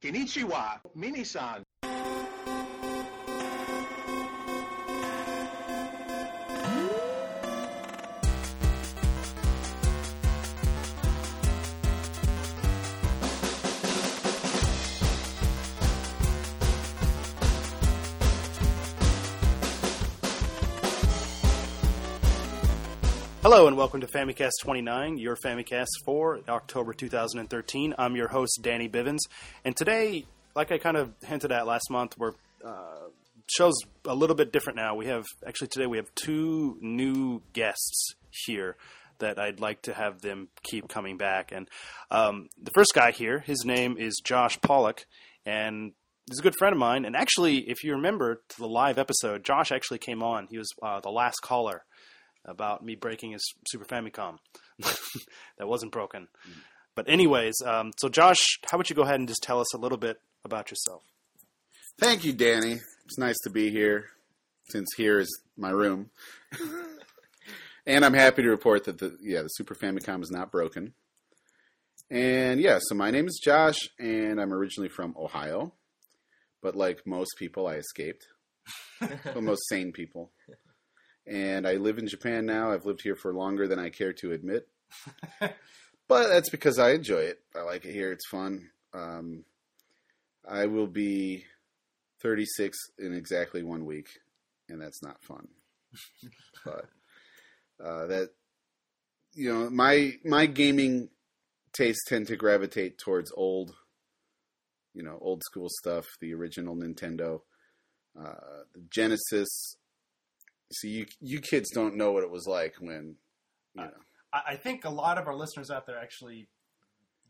Konnichiwa, Minisan. Hello and welcome to Famicast 29, your Famicast for October 2013. I'm your host, Danny Bivens, and today, like I kind of hinted at last month, we're uh, show's a little bit different now. We have actually today we have two new guests here that I'd like to have them keep coming back. And um, the first guy here, his name is Josh Pollock, and he's a good friend of mine. And actually, if you remember to the live episode, Josh actually came on. He was uh, the last caller about me breaking his Super Famicom that wasn't broken. But anyways, um, so Josh, how about you go ahead and just tell us a little bit about yourself? Thank you, Danny. It's nice to be here, since here is my room. and I'm happy to report that the yeah the Super Famicom is not broken. And yeah, so my name is Josh, and I'm originally from Ohio, but like most people, I escaped. well, most sane people. And I live in Japan now. I've lived here for longer than I care to admit. but that's because I enjoy it. I like it here. It's fun. Um, I will be 36 in exactly one week, and that's not fun. but uh, that you know, my my gaming tastes tend to gravitate towards old, you know, old school stuff. The original Nintendo, uh, the Genesis. See, you you kids don't know what it was like when, you know. I, I think a lot of our listeners out there actually,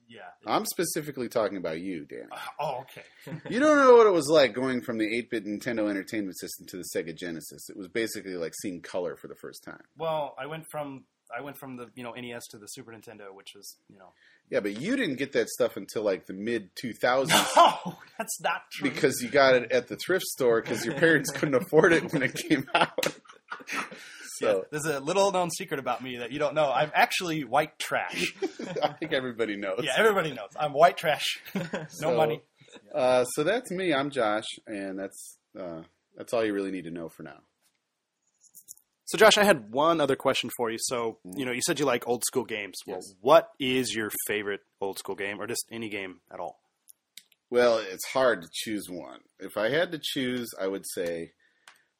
yeah. I'm specifically talking about you, Danny. Uh, oh, okay. You don't know what it was like going from the 8-bit Nintendo Entertainment System to the Sega Genesis. It was basically like seeing color for the first time. well, I went from I went from the you know NES to the Super Nintendo, which was you know. Yeah, but you didn't get that stuff until like the mid 2000s No, that's not true. because you got it at the thrift store because your parents couldn't afford it when it came out. Yeah, so there's a little known secret about me that you don't know. I'm actually white trash. I think everybody knows. yeah, everybody knows. I'm white trash. no So, money. Uh, so that's me. I'm Josh, and that's uh, that's all you really need to know for now. So, Josh, I had one other question for you. So, you know, you said you like old school games. Well, Yes. what is your favorite old school game, or just any game at all? Well, it's hard to choose one. If I had to choose, I would say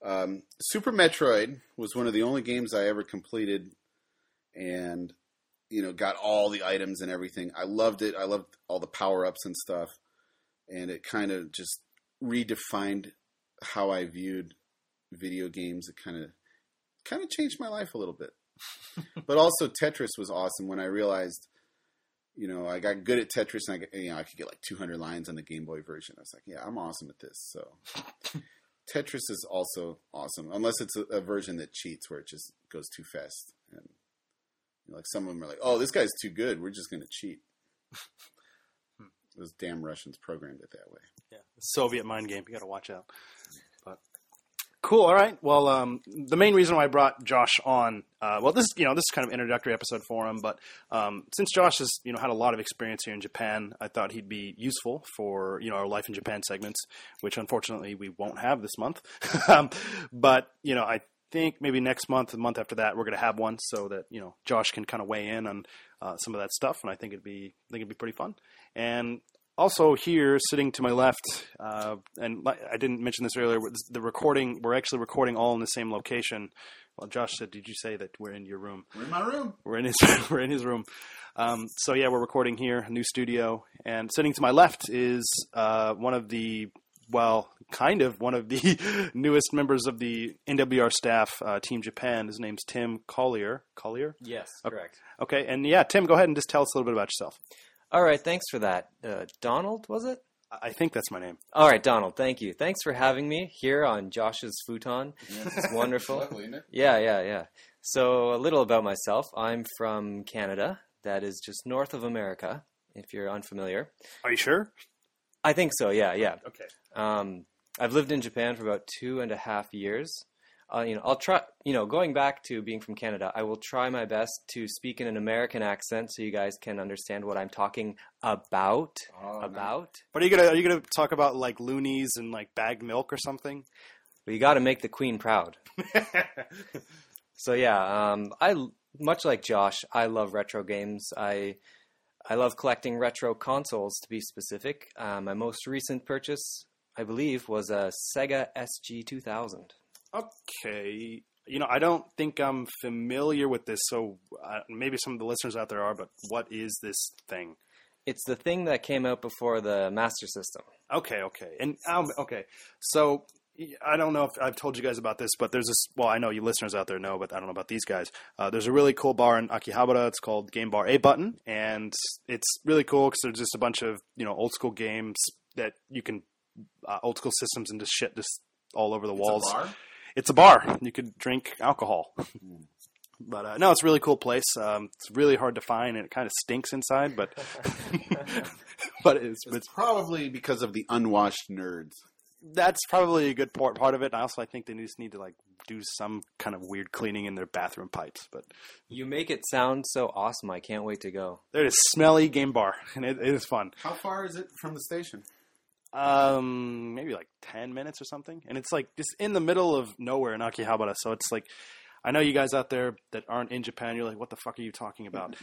um, Super Metroid was one of the only games I ever completed, and you know, got all the items and everything. I loved it. I loved all the power ups and stuff, and it kind of just redefined how I viewed video games. It kind of kind of changed my life a little bit. but also Tetris was awesome when I realized you know, I got good at Tetris, and I, got- you know, I could get like 200 lines on the Game Boy version. I was like, yeah, I'm awesome at this. So, Tetris is also awesome, unless it's a, a version that cheats, where it just goes too fast. And you know, like some of them are like, oh, this guy's too good. We're just going to cheat. Hmm. Those damn Russians programmed it that way. Yeah, Soviet mind game. You got to watch out. But cool. All right. Well, um, the main reason why I brought Josh on, uh, well, this is you know this is kind of introductory episode for him, but um, since Josh has you know had a lot of experience here in Japan, I thought he'd be useful for you know our life in Japan segments, which unfortunately we won't have this month. um, but you know I. think maybe next month, the month after that, we're going to have one so that you know Josh can kind of weigh in on uh, some of that stuff, and I think it'd be I think it'd be pretty fun. And also here, sitting to my left, uh, and I didn't mention this earlier. The recording, we're actually recording all in the same location. Well, Josh said, "Did you say that we're in your room?" We're in my room. We're in his we're in his room. Um, so yeah, we're recording here, a new studio, and sitting to my left is uh, one of the well, kind of one of the newest members of the NWR staff, uh, Team Japan. His name's Tim Collier. Collier. Yes, correct. Okay, and yeah, Tim, go ahead and just tell us a little bit about yourself. All right, thanks for that. Uh, Donald, was it? I I think that's my name. All right, Donald, thank you. Thanks for having me here on Josh's futon. It's wonderful. Lovely, isn't it? Yeah, yeah, yeah. So, a little about myself. I'm from Canada, that is just north of America, if you're unfamiliar. Are you sure? I think so, yeah, yeah. Okay. Um, I've lived in Japan for about two and a half years. Uh, you know, I'll try. You know, going back to being from Canada, I will try my best to speak in an American accent so you guys can understand what I'm talking about. Oh, nice. about. But are you gonna are you gonna talk about like loonies and like bagged milk or something? But you got to make the queen proud. So yeah, um, I much like Josh, I love retro games. I I love collecting retro consoles. To be specific, uh, my most recent purchase, I believe, was a Sega SG 2000. Okay. You know, I don't think I'm familiar with this, so uh, maybe some of the listeners out there are. But what is this thing? It's the thing that came out before the Master System. Okay, okay, and um, okay. So I don't know if I've told you guys about this, but there's this. Well, I know you listeners out there know, but I don't know about these guys. Uh, there's a really cool bar in Akihabara. It's called Game Bar A Button, and it's really cool because there's just a bunch of you know old school games that you can uh, old school systems and just shit just all over the walls. It's a bar? It's a bar. You could drink alcohol. But uh, no, it's a really cool place. Um, it's really hard to find, and it kind of stinks inside. But but it's, It's it's probably because of the unwashed nerds. that's probably a good part part of it. I also I think they just need to like do some kind of weird cleaning in their bathroom pipes. But You make it sound so awesome. I can't wait to go. there is smelly game bar, and it, it is fun. How far is it from the station? Um, maybe like ten minutes or something, and it's like just in the middle of nowhere in Akihabara. So it's like. I know you guys out there that aren't in Japan. You're like, what the fuck are you talking about?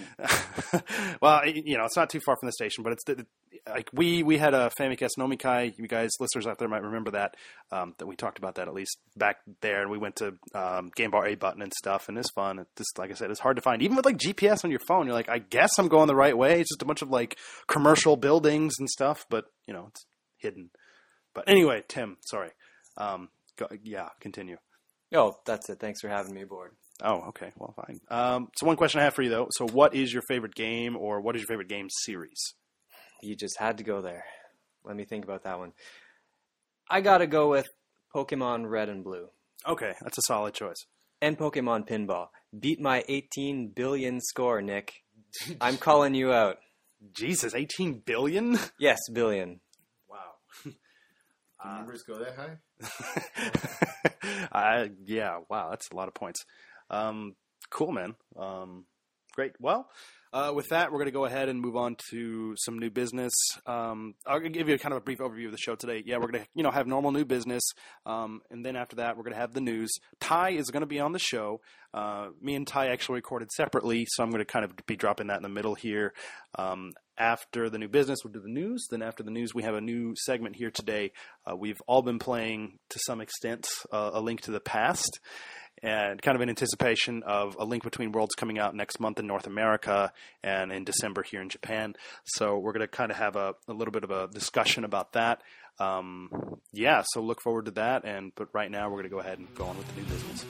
well, you know, it's not too far from the station, but it's the, like we we had a Famicast Nomikai. You guys, listeners out there, might remember that um, that we talked about that at least back there, and we went to um, Game Bar A button and stuff, and it's fun. It's just like I said, it's hard to find, even with like GPS on your phone. You're like, I guess I'm going the right way. It's just a bunch of like commercial buildings and stuff, but you know, it's hidden. But anyway, Tim, sorry. Um, go, yeah, continue. Oh, that's it. Thanks for having me aboard. Oh, okay. Well, fine. Um, so one question I have for you though. So, what is your favorite game, or what is your favorite game series? You just had to go there. Let me think about that one. I gotta go with Pokemon Red and Blue Okay, that's a solid choice. and Pokemon Pinball. Beat my 18 billion score, Nick. I'm calling you out. Jesus, 18 billion? Yes, billion. Do numbers go that high? uh, yeah, wow, that's a lot of points. Um, cool, man. Um, great. Well, uh, with that, we're going to go ahead and move on to some new business. Um, I'll give you kind of a brief overview of the show today. Yeah, we're going to, you know, have normal new business, um, and then after that, we're going to have the news. Ty is going to be on the show. Uh, me and Ty actually recorded separately, so I'm going to kind of be dropping that in the middle here. Um, after the new business, we'll do the news. Then after the news, we have a new segment here today. Uh, we've all been playing to some extent uh, a link to the past and kind of in anticipation of a link between worlds coming out next month in North America and in December here in Japan. So we're going to kind of have a, a little bit of a discussion about that. Um, yeah, so look forward to that. And but right now we're going to go ahead and go on with the new business.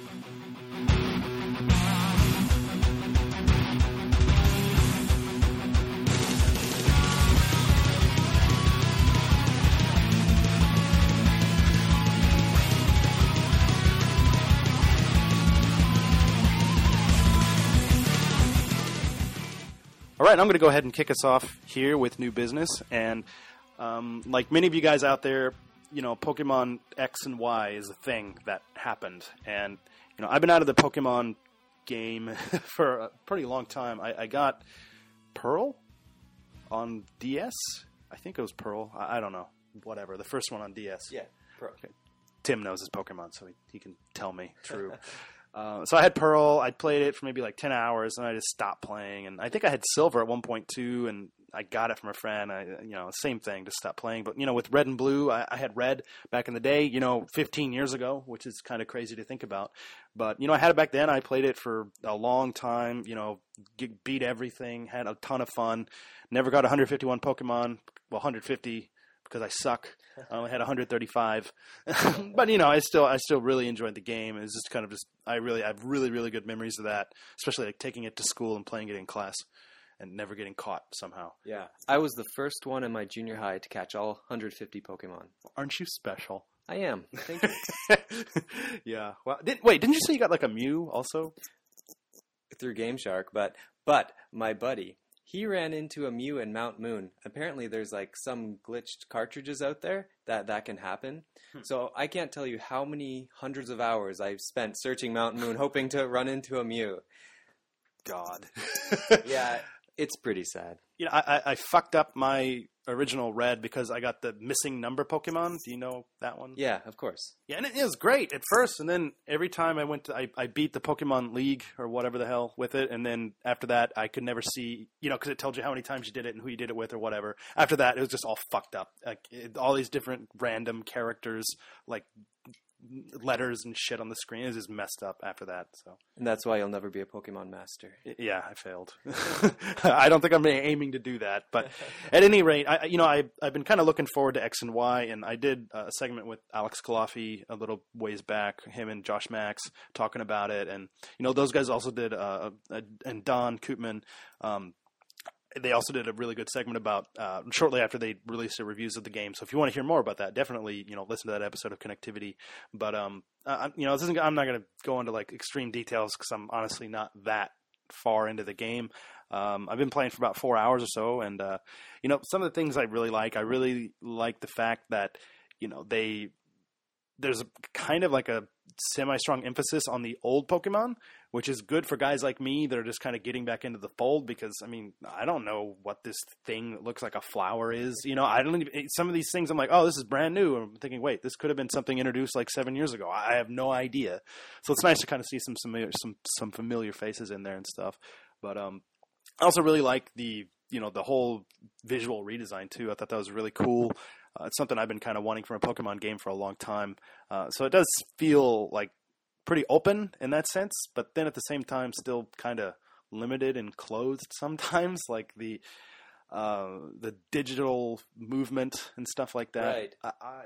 All right, I'm going to go ahead and kick us off here with new business. And um, like many of you guys out there, you know, Pokemon X and Y is a thing that happened. And, you know, I've been out of the Pokemon game for a pretty long time. I, I got Pearl on DS. I think it was Pearl. I, I don't know. Whatever. The first one on DS. Yeah. Pro. Tim knows his Pokemon, so he, he can tell me. True. uh, so I had Pearl. I played it for maybe like ten hours, and I just stopped playing. And I think I had Silver at one point too, and I got it from a friend. I, you know, same thing, just stopped playing. But you know, with Red and Blue, I, I had Red back in the day. You know, 15 years ago, which is kind of crazy to think about. But you know, I had it back then. I played it for a long time. You know, g- beat everything, had a ton of fun. Never got 151 Pokemon. Well, 150 because I suck. Um, I only had 135, but you know, I still I still really enjoyed the game. It's just kind of just I really I have really really good memories of that, especially like taking it to school and playing it in class, and never getting caught somehow. Yeah. I was the first one in my junior high to catch all 150 Pokemon. Aren't you special? I am. Thank you. yeah. Well, did, wait, didn't you say you got like a Mew also? Through Game Shark, but but my buddy, he ran into a Mew in Mount Moon. Apparently, there's like some glitched cartridges out there that that can happen. Hmm. So I can't tell you how many hundreds of hours I've spent searching Mount Moon, hoping to run into a Mew. God. Yeah, it's pretty sad. you know, I, I, I fucked up my original red because I got the missing number Pokemon. Do you know that one? Yeah, of course. Yeah, and it was great at first, and then every time I went to, I, I beat the Pokemon League or whatever the hell with it, and then after that, I could never see, you know, because it told you how many times you did it and who you did it with or whatever. After that, it was just all fucked up, like it, all these different random characters, like letters and shit on the screen. It was just messed up after that. So And that's why you'll never be a Pokemon master. yeah, I failed. I don't think I'm aiming to do that, but at any rate, I you know I I've been kind of looking forward to X and Y, and I did a segment with Alex Culafi a little ways back, him and Josh Max talking about it, and you know those guys also did uh, uh and Don Koopman. Um, they also did a really good segment about uh, shortly after they released their reviews of the game. So if you want to hear more about that, definitely you know listen to that episode of Connectivity. But um, uh, you know, I'm not going to go into like extreme details because I'm honestly not that far into the game. Um, I've been playing for about four hours or so, and uh, you know, some of the things I really like. I really like the fact that you know they there's kind of like a semi-strong emphasis on the old Pokemon, which is good for guys like me that are just kind of getting back into the fold. Because I mean, I don't know what this thing that looks like a flower is. You know, I don't. Even, some of these things, I'm like, oh, this is brand new. I'm thinking, wait, this could have been something introduced like seven years ago. I have no idea. So it's nice to kind of see some familiar, some some familiar faces in there and stuff. But um, I also really like the you know the whole visual redesign too. I thought that was really cool. Uh, it's something I've been kind of wanting from a Pokemon game for a long time. Uh, so it does feel like pretty open in that sense, but then at the same time, still kind of limited and closed sometimes, like the uh, the digital movement and stuff like that. Right. I, I,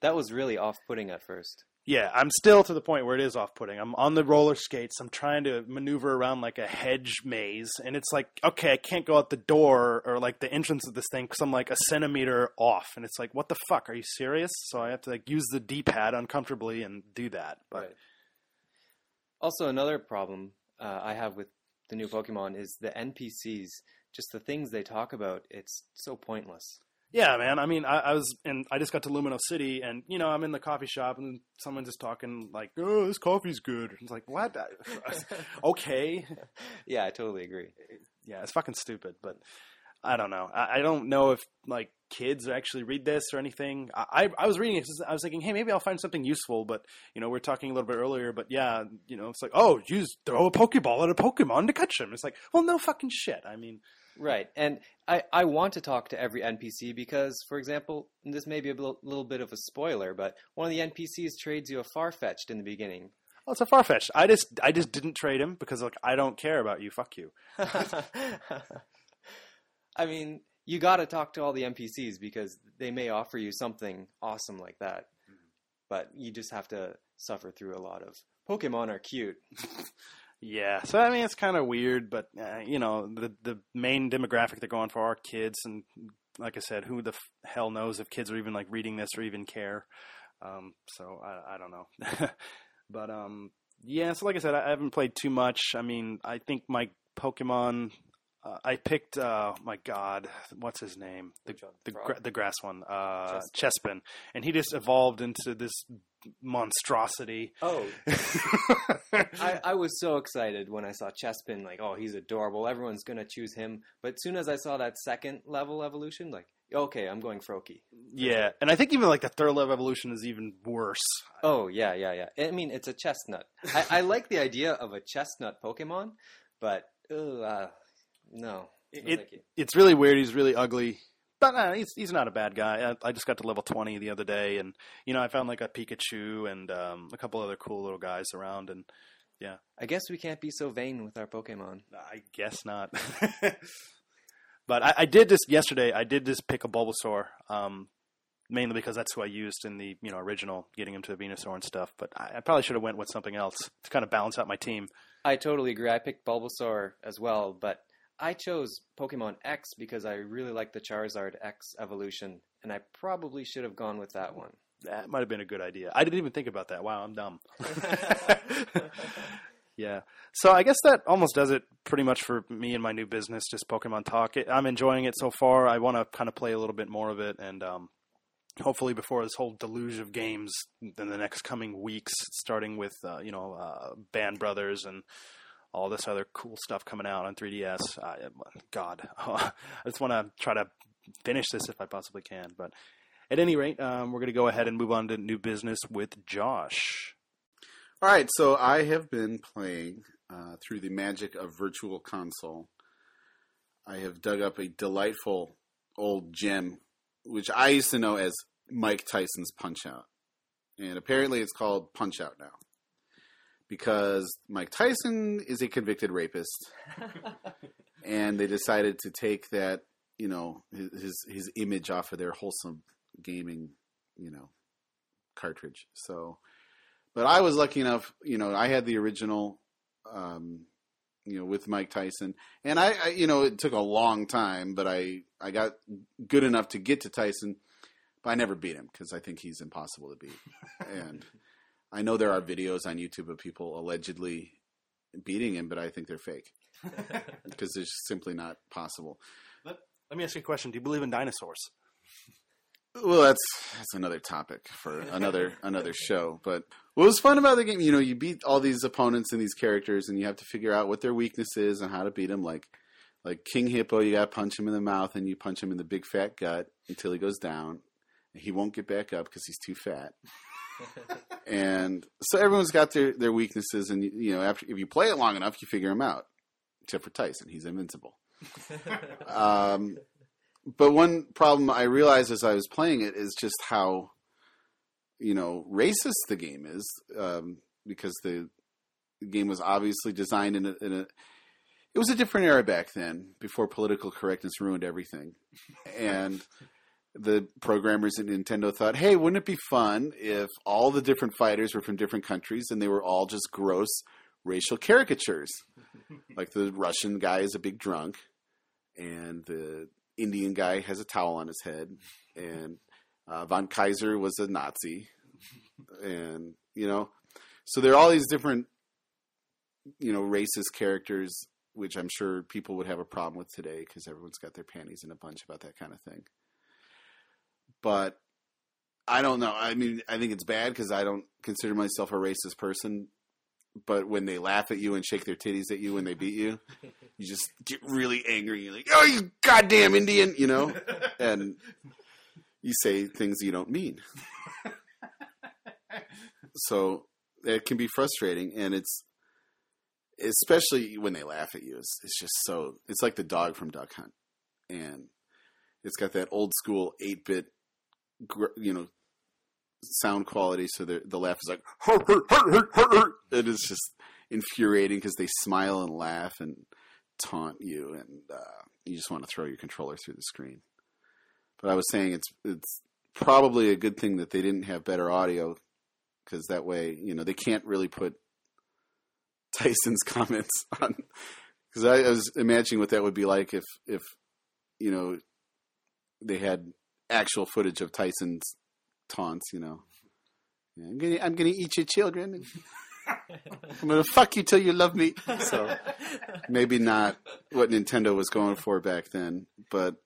That was really off-putting at first. Yeah, I'm still to the point where it is off-putting. I'm on the roller skates. I'm trying to maneuver around like a hedge maze, and it's like, okay, I can't go out the door or like the entrance of this thing because I'm like a centimeter off, and it's like, what the fuck? Are you serious? So I have to like use the D-pad uncomfortably and do that. But Also, another problem uh, I have with the new Pokemon is the NPCs. Just the things they talk about, it's so pointless. Yeah, man. I mean, I, I was and I just got to Lumiose City, and you know, I'm in the coffee shop, and someone's just talking like, "Oh, this coffee's good." It's like, what? okay, Yeah, I totally agree. yeah, it's fucking stupid, but I don't know. I, I don't know if like kids actually read this or anything. I, I, I was reading it. I was thinking, hey, maybe I'll find something useful. But you know, we are talking a little bit earlier. But yeah, you know, it's like, oh, you just throw a Pokeball at a Pokemon to catch him. It's like, well, no fucking shit. I mean, Right. And I, I want to talk to every NPC because, for example, and this may be a little, little bit of a spoiler, but one of the NPCs trades you a Farfetch'd in the beginning. oh, it's a Farfetch. I just I just didn't trade him because like I don't care about you. Fuck you. I mean, you got to talk to all the NPCs because they may offer you something awesome like that. Mm-hmm. But you just have to suffer through a lot of Pokemon are cute. Yeah, so I mean it's kind of weird, but uh, you know the the main demographic they're going for are kids, and like I said, who the f- hell knows if kids are even like reading this or even care. Um, so I, I don't know, but um, yeah. So like I said, I, haven't played too much. I mean, I think my Pokemon. Uh, I picked. Uh, my God, what's his name? The the, gra- the grass one, uh, Chespin. Chespin, and he just evolved into this monstrosity. Oh, I, I was so excited when I saw Chespin. Like, oh, he's adorable. Everyone's gonna choose him. But as soon as I saw that second level evolution, like, okay, I'm going Froakie. Yeah, and I think even like the third level evolution is even worse. Oh yeah, yeah, yeah. I mean, it's a chestnut. I, I like the idea of a chestnut Pokemon, but ugh, uh, no, no It- It's really weird. He's really ugly, but uh, he's he's not a bad guy. I, I just got to level twenty the other day, and you know I found like a Pikachu and um, a couple other cool little guys around, and yeah. I guess we can't be so vain with our Pokemon. I guess not. but I, I did just yesterday. I did just pick a Bulbasaur. Um, Mainly because that's who I used in the you know original, getting him to Venusaur and stuff. But I, I probably should have went with something else to kind of balance out my team. I totally agree. I picked Bulbasaur as well, but I chose Pokemon X because I really like the Charizard X evolution, and I probably should have gone with that one. That might have been a good idea. I didn't even think about that. Wow, I'm dumb. Yeah. So I guess that almost does it pretty much for me and my new business, just Pokemon Talk. I'm enjoying it so far. I want to kind of play a little bit more of it, and um, hopefully before this whole deluge of games in the next coming weeks, starting with uh, you know uh, Band Brothers and all this other cool stuff coming out on 3DS. I, God, I just want to try to finish this if I possibly can. But at any rate, um, we're going to go ahead and move on to new business with Josh. All right, so I have been playing uh, through the magic of Virtual Console. I have dug up a delightful old gem, which I used to know as Mike Tyson's Punch Out. And apparently it's called Punch Out now. Because Mike Tyson is a convicted rapist. and they decided to take that, you know, his his image off of their wholesome gaming, you know, cartridge. So but I was lucky enough, you know, I had the original um, you know, with Mike Tyson. And I, I, you know, it took a long time, but I, I got good enough to get to Tyson, but I never beat him because I think he's impossible to beat. and I know there are videos on YouTube of people allegedly beating him, but I think they're fake because it's simply not possible. Let, let me ask you a question: Do you believe in dinosaurs? Well, that's that's another topic for another another show. But what was fun about the game, you know, you beat all these opponents and these characters, and you have to figure out what their weakness is and how to beat them. Like like King Hippo, you got to punch him in the mouth, and you punch him in the big fat gut until he goes down. He won't get back up because he's too fat. And so everyone's got their their weaknesses, and you know, after if you play it long enough, you figure them out. Except for Tyson, he's invincible. um, but one problem I realized as I was playing it is just how, you know, racist the game is, um, because the, the, game was obviously designed in a, in a, it was a different era back then, before political correctness ruined everything, and the programmers at Nintendo thought, hey, wouldn't it be fun if all the different fighters were from different countries and they were all just gross racial caricatures? like the Russian guy is a big drunk, and the Indian guy has a towel on his head, and uh, von Kaiser was a Nazi, and you know, so there are all these different, you know, racist characters, which I'm sure people would have a problem with today because everyone's got their panties in a bunch about that kind of thing. But I don't know. I mean, I think it's bad because I don't consider myself a racist person but when they laugh at you and shake their titties at you when they beat you, you just get really angry. You're like, "Oh, you goddamn Indian!" You know, and you say things you don't mean. so it can be frustrating, and it's especially when they laugh at you. It's, it's just so. It's like the dog from Duck Hunt, and it's got that old school eight bit, you know, sound quality, so the the laugh is like. It is just infuriating because they smile and laugh and taunt you, and uh, you just want to throw your controller through the screen. But I was saying it's it's probably a good thing that they didn't have better audio because that way, you know, they can't really put Tyson's comments on. Because I, I was imagining what that would be like if if you know they had actual footage of Tyson's taunts, you know. Yeah, I'm gonna I'm gonna eat your children. I'm gonna fuck you till you love me. So maybe not what Nintendo was going for back then, but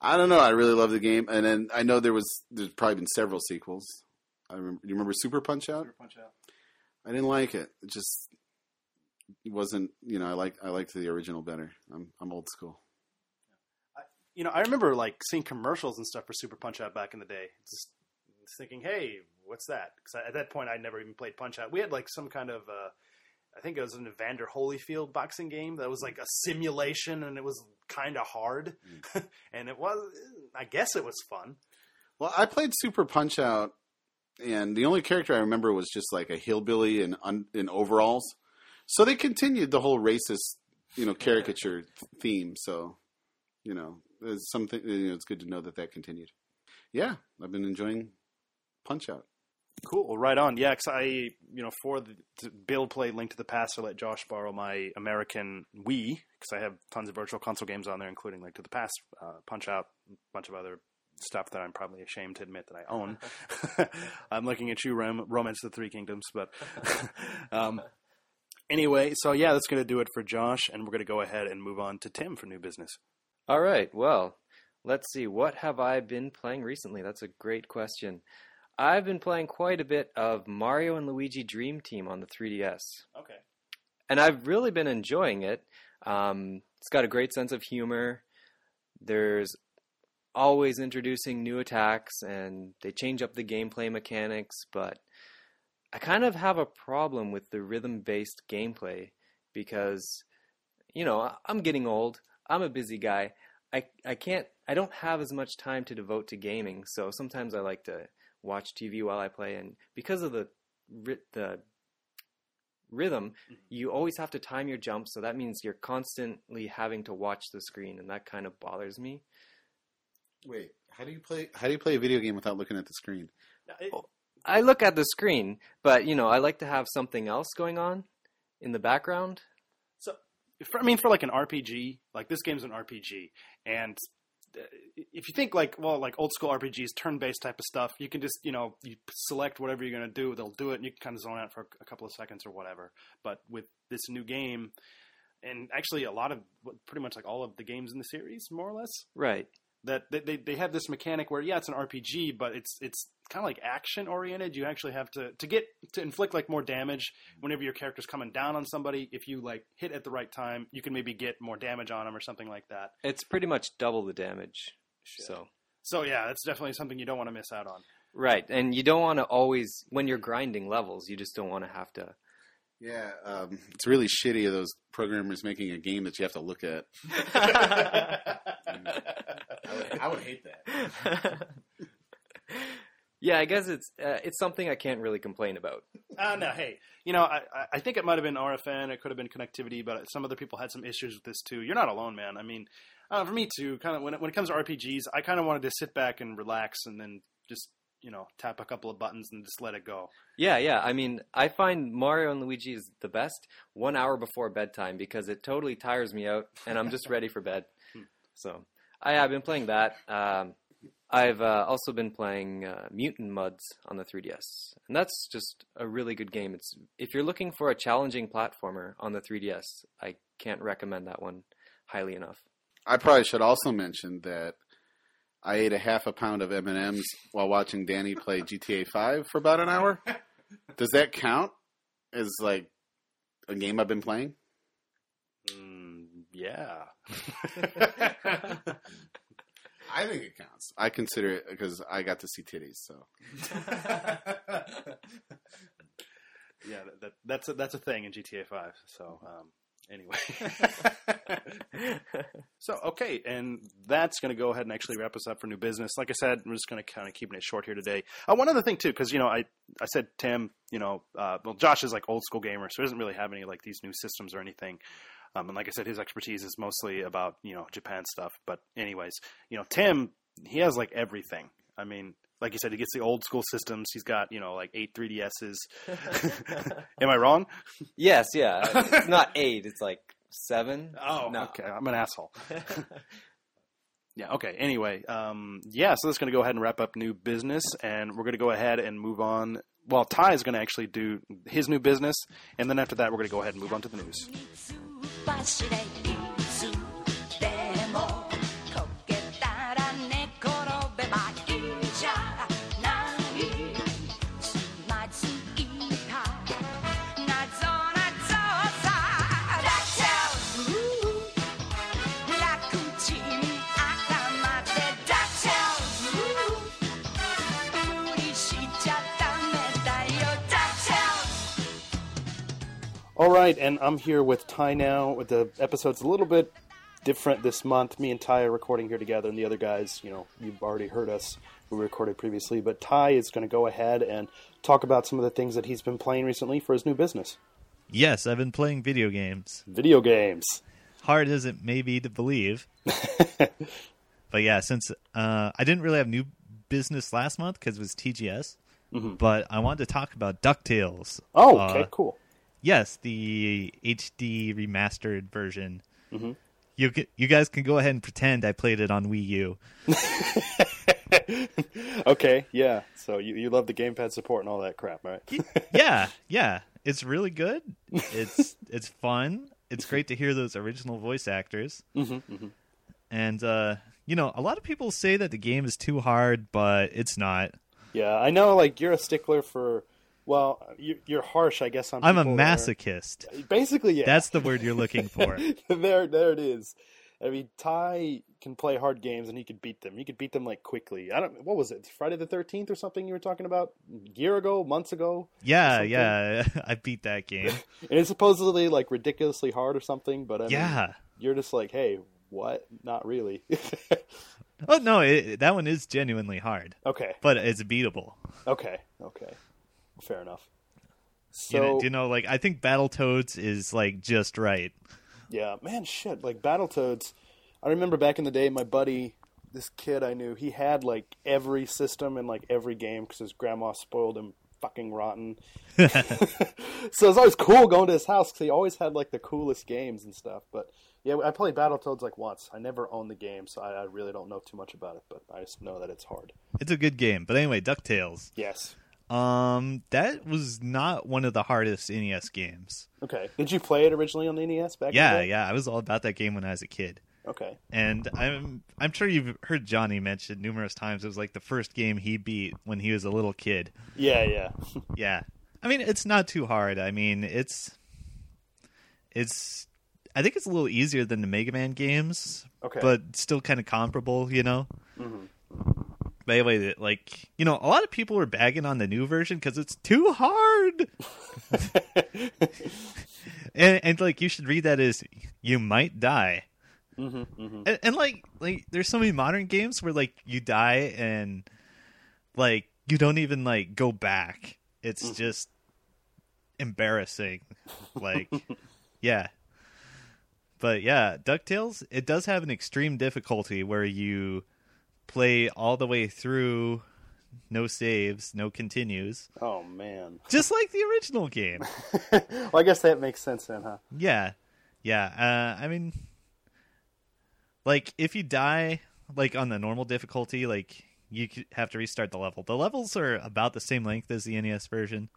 I don't know. I really love the game, and then I know there was there's probably been several sequels. I remember. You remember Super Punch Out? Super Punch Out. I didn't like it. It just it wasn't. You know, I like I liked the original better. I'm I'm old school. You know, I remember like seeing commercials and stuff for Super Punch Out back in the day. Just thinking, hey, what's that? Because at that point, I'd never even played Punch Out. We had like some kind of, uh, I think it was an Evander Holyfield boxing game that was like a simulation, and it was kind of hard, mm. and it was, I guess, it was fun. Well, I played Super Punch Out, and the only character I remember was just like a hillbilly in un- in overalls. So they continued the whole racist, you know, caricature theme. So, you know, it's something. You know, it's good to know that that continued. Yeah, I've been enjoying Punch Out. Cool, right on. Yeah, because I, you know, for the build play Link to the Past, I let Josh borrow my American Wii because I have tons of virtual console games on there, including Link to the Past, uh, Punch Out, a bunch of other stuff that I'm probably ashamed to admit that I own. I'm looking at you, Rom- Romance of the Three Kingdoms, but um, Anyway, so yeah, that's going to do it for Josh, and we're going to go ahead and move on to Tim for new business. All right. Well, let's see. What have I been playing recently? That's a great question. I've been playing quite a bit of Mario and Luigi Dream Team on the 3DS. Okay. and I've really been enjoying it. Um, it's got a great sense of humor. There's always introducing new attacks, and they change up the gameplay mechanics. But I kind of have a problem with the rhythm-based gameplay because, you know, I'm getting old. I'm a busy guy. I I can't. I don't have as much time to devote to gaming. So sometimes I like to watch TV while I play, and because of the the rhythm, mm-hmm. you always have to time your jumps, so that means you're constantly having to watch the screen, and that kind of bothers me. Wait, how do you play? How do you play a video game without looking at the screen? Oh, I look at the screen, but you know, I like to have something else going on in the background. For, I mean, for like an RPG, like this game's an RPG, and uh, if you think like, well, like old school RPGs, turn-based type of stuff, you can just, you know, you select whatever you're going to do, they'll do it, and you can kind of zone out for a couple of seconds or whatever. But with this new game, and actually a lot of, pretty much like all of the games in the series, more or less, Right. That they, they they have this mechanic where yeah it's an RPG but it's it's kind of like action oriented you actually have to to get to inflict like more damage whenever your character's coming down on somebody if you like hit at the right time you can maybe get more damage on them or something like that It's pretty much double the damage. So so yeah that's definitely something you don't want to miss out on right, and you don't want to always when you're grinding levels, you just don't want to have to. Yeah, um, it's really shitty of those programmers making a game that you have to look at. I would, I would hate that. yeah, I guess it's uh, it's something I can't really complain about. uh, no hey you know I, I- I think it might have been RFN it could have been connectivity but some other people had some issues with this too you're not alone man I mean uh, for me too kind of when it, when it comes to RPGs I kind of wanted to sit back and relax and then just you know tap a couple of buttons and just let it go Yeah, yeah. I mean, I find Mario and Luigi is the best one hour before bedtime because it totally tires me out, and I'm just ready for bed. So, I have been playing that. Um, I've uh, also been playing uh, Mutant Mudds on the 3DS, and that's just a really good game. It's if you're looking for a challenging platformer on the 3DS, I can't recommend that one highly enough. I probably should also mention that I ate a half a pound of M and M's while watching Danny play GTA Five for about an hour. Does that count as like a game I've been playing? Mm, yeah. I think it counts. I consider it because I got to see titties. So yeah, that, that, that's a, that's a thing in GTA Five. So um, anyway, so okay, and that's going to go ahead and actually wrap us up for new business. Like I said, we're just going to kind of keeping it short here today. Uh, one other thing too, because you know, I I said Tim, you know, uh, well, Josh is like old school gamer, so he doesn't really have any like these new systems or anything. Um, and like I said, his expertise is mostly about you know Japan stuff. But anyways, you know, Tim he has like everything. I mean, like you said, he gets the old school systems. He's got you know like eight 3DSs. Am I wrong? yes, yeah. It's not eight; it's like seven. Oh, No. okay. I'm an asshole. yeah. Okay. Anyway, um, yeah. So that's going to go ahead and wrap up new business, and we're going to go ahead and move on. Well, Ty is going to actually do his new business, and then after that, we're going to go ahead and move on to the news. All right, and I'm here with Ty now. The episode's a little bit different this month. Me and Ty are recording here together, and the other guys, you know, you've already heard us. We recorded previously, but Ty is going to go ahead and talk about some of the things that he's been playing recently for his new business. Yes, I've been playing video games. Video games. Hard as it may be to believe. but yeah, since uh, I didn't really have new business last month because it was TGS, but I wanted to talk about DuckTales. Oh, Uh, okay, cool. Yes, the HD remastered version. You ca- you guys can go ahead and pretend I played it on Wii U. okay, yeah. So you, you love the gamepad support and all that crap, right? yeah, yeah. it's really good. It's it's fun. It's great to hear those original voice actors. Mm-hmm, And uh, you know, a lot of people say that the game is too hard, but it's not. Yeah, I know. Like you're a stickler for. Well, you- you're harsh, I guess. On I'm a that are- masochist. Basically, yeah. That's the word you're looking for. there, there it is. I mean, Ty can play hard games and he could beat them. He could beat them like quickly. I don't. What was it? Friday the Thirteenth or something you were talking about a year ago, months ago, Yeah, yeah, I beat that game. and it's supposedly like ridiculously hard or something. But I mean, Yeah. you're just like, hey, what? Not really. Oh no, it, that one is genuinely hard, okay, but it's beatable. okay, okay. Fair enough. So you, know, you know, like I think Battletoads is like just right. Yeah, man, shit. Like Battletoads, I remember back in the day, my buddy, this kid I knew, he had like every system and like every game because his grandma spoiled him fucking rotten. so it was always cool going to his house because he always had like the coolest games and stuff. But yeah, I played Battletoads like once. I never owned the game, so I, I really don't know too much about it. But I just know that it's hard. It's a good game. But anyway, Ducktales. Yes. Um, that was not one of the hardest NES games. Okay. Did you play it originally on the NES back? in the Yeah, yeah, I was all about that game when I was a kid. Okay. And I'm I'm sure you've heard Johnny mention numerous times it was like the first game he beat when he was a little kid. Yeah, yeah. Yeah. I mean, it's not too hard. I mean, it's it's I think it's a little easier than the Mega Man games, Okay. but still kind of comparable, you know. By the way, that, like you know, a lot of people are bagging on the new version because it's too hard. and, and like you should read that as you might die. Mm-hmm, mm-hmm. And, and like like there's so many modern games where like you die and like you don't even like go back. It's mm. just embarrassing. Like yeah. But yeah, DuckTales, it does have an extreme difficulty where you play all the way through no saves, no continues. Oh man. Just like the original game. Well, I guess that makes sense then, huh? Yeah, yeah. Uh, I mean, like if you die, like on the normal difficulty, like you have to restart the level. The levels are about the same length as the NES version.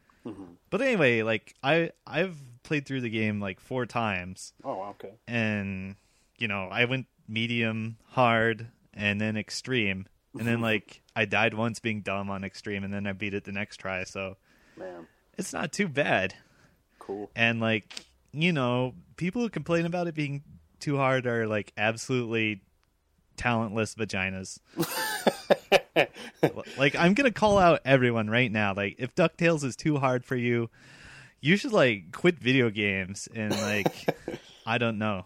But anyway, like I I've played through the game like four times, Oh, okay. and you know I went medium, hard, and then extreme, and then like I died once being dumb on extreme, and then I beat it the next try. So Man, it's not too bad cool. and like you know people who complain about it being too hard are like absolutely talentless vaginas like i'm gonna call out everyone right now like if ducktales is too hard for you you should like quit video games and like i don't know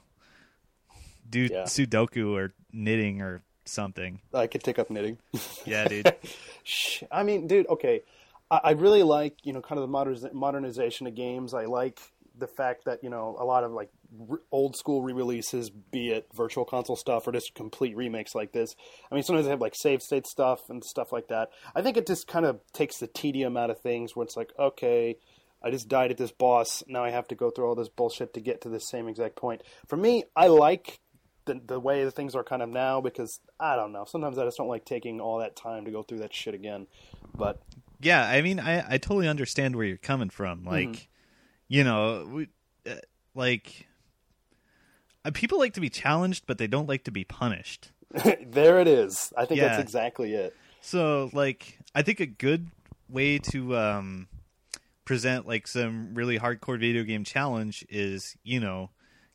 do Yeah. sudoku or knitting or something I could take up knitting. yeah dude I mean, dude, okay. I, I really like, you know, kind of the moderniz- modernization of games. I like the fact that, you know, a lot of like r- old school re releases, be it virtual console stuff or just complete remakes like this. I mean, sometimes they have like save state stuff and stuff like that. I think it just kind of takes the tedium out of things where it's like, okay, I just died at this boss. Now I have to go through all this bullshit to get to the same exact point. For me, I like the, the way the things are kind of now because I don't know. Sometimes I just don't like taking all that time to go through that shit again. But yeah i mean i i totally understand where you're coming from like you know we, uh, like uh, people like to be challenged but they don't like to be punished there it is. I think Yeah. that's exactly it. so like i think a good way to um present like some really hardcore video game challenge is you know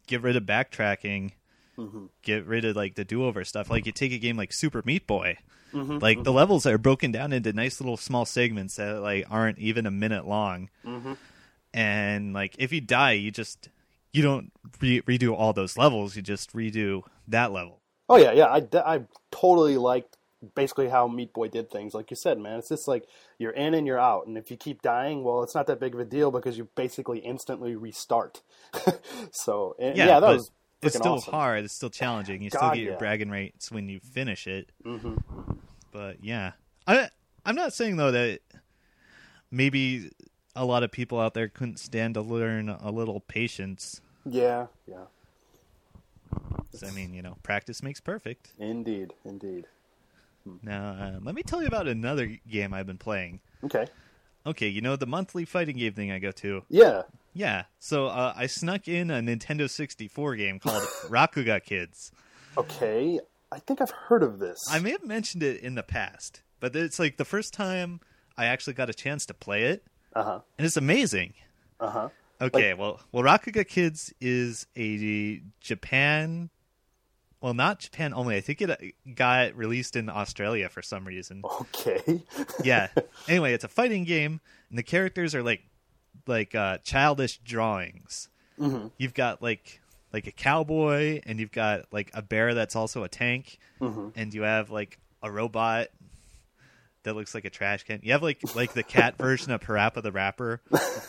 get rid of backtracking Mm-hmm. get rid of like the do-over stuff. Like you take a game like super meat boy. Mm-hmm. Like mm-hmm. the levels are broken down into nice little small segments that like aren't even a minute long. And like if you die you just you don't re- redo all those levels. You just redo that level. Oh yeah, yeah. I, I totally liked basically how Meat Boy did things. Like you said, man, it's just like you're in and you're out, and if you keep dying, well, it's not that big of a deal because you basically instantly restart. so and- yeah, that but was it's still awesome. hard it's still challenging you still get your yeah. bragging rights when you finish it mm-hmm, mm-hmm. but yeah i i'm not saying though that maybe a lot of people out there couldn't stand to learn a little patience Yeah, yeah. 'Cause, i mean you know practice makes perfect Indeed, indeed. Hmm. now uh, let me tell you about another game i've been playing Okay. Okay, you know the monthly fighting game thing I go to. Yeah. Yeah, so uh, I snuck in a Nintendo 64 game called Rakuga Kids. Okay. I think I've heard of this. I may have mentioned it in the past, but it's like the first time I actually got a chance to play it, Uh huh. and it's amazing. Uh huh. Okay, well, well, Rakuga Kids is a Japan, well, not Japan only. I think it uh, got released in Australia for some reason. Okay. Yeah. anyway, it's a fighting game, and the characters are like, like uh, childish drawings. Mm-hmm. You've got like like a cowboy, and you've got like a bear that's also a tank, Mm-hmm. and you have like a robot that looks like a trash can. You have like like the cat version of Parappa the Rapper.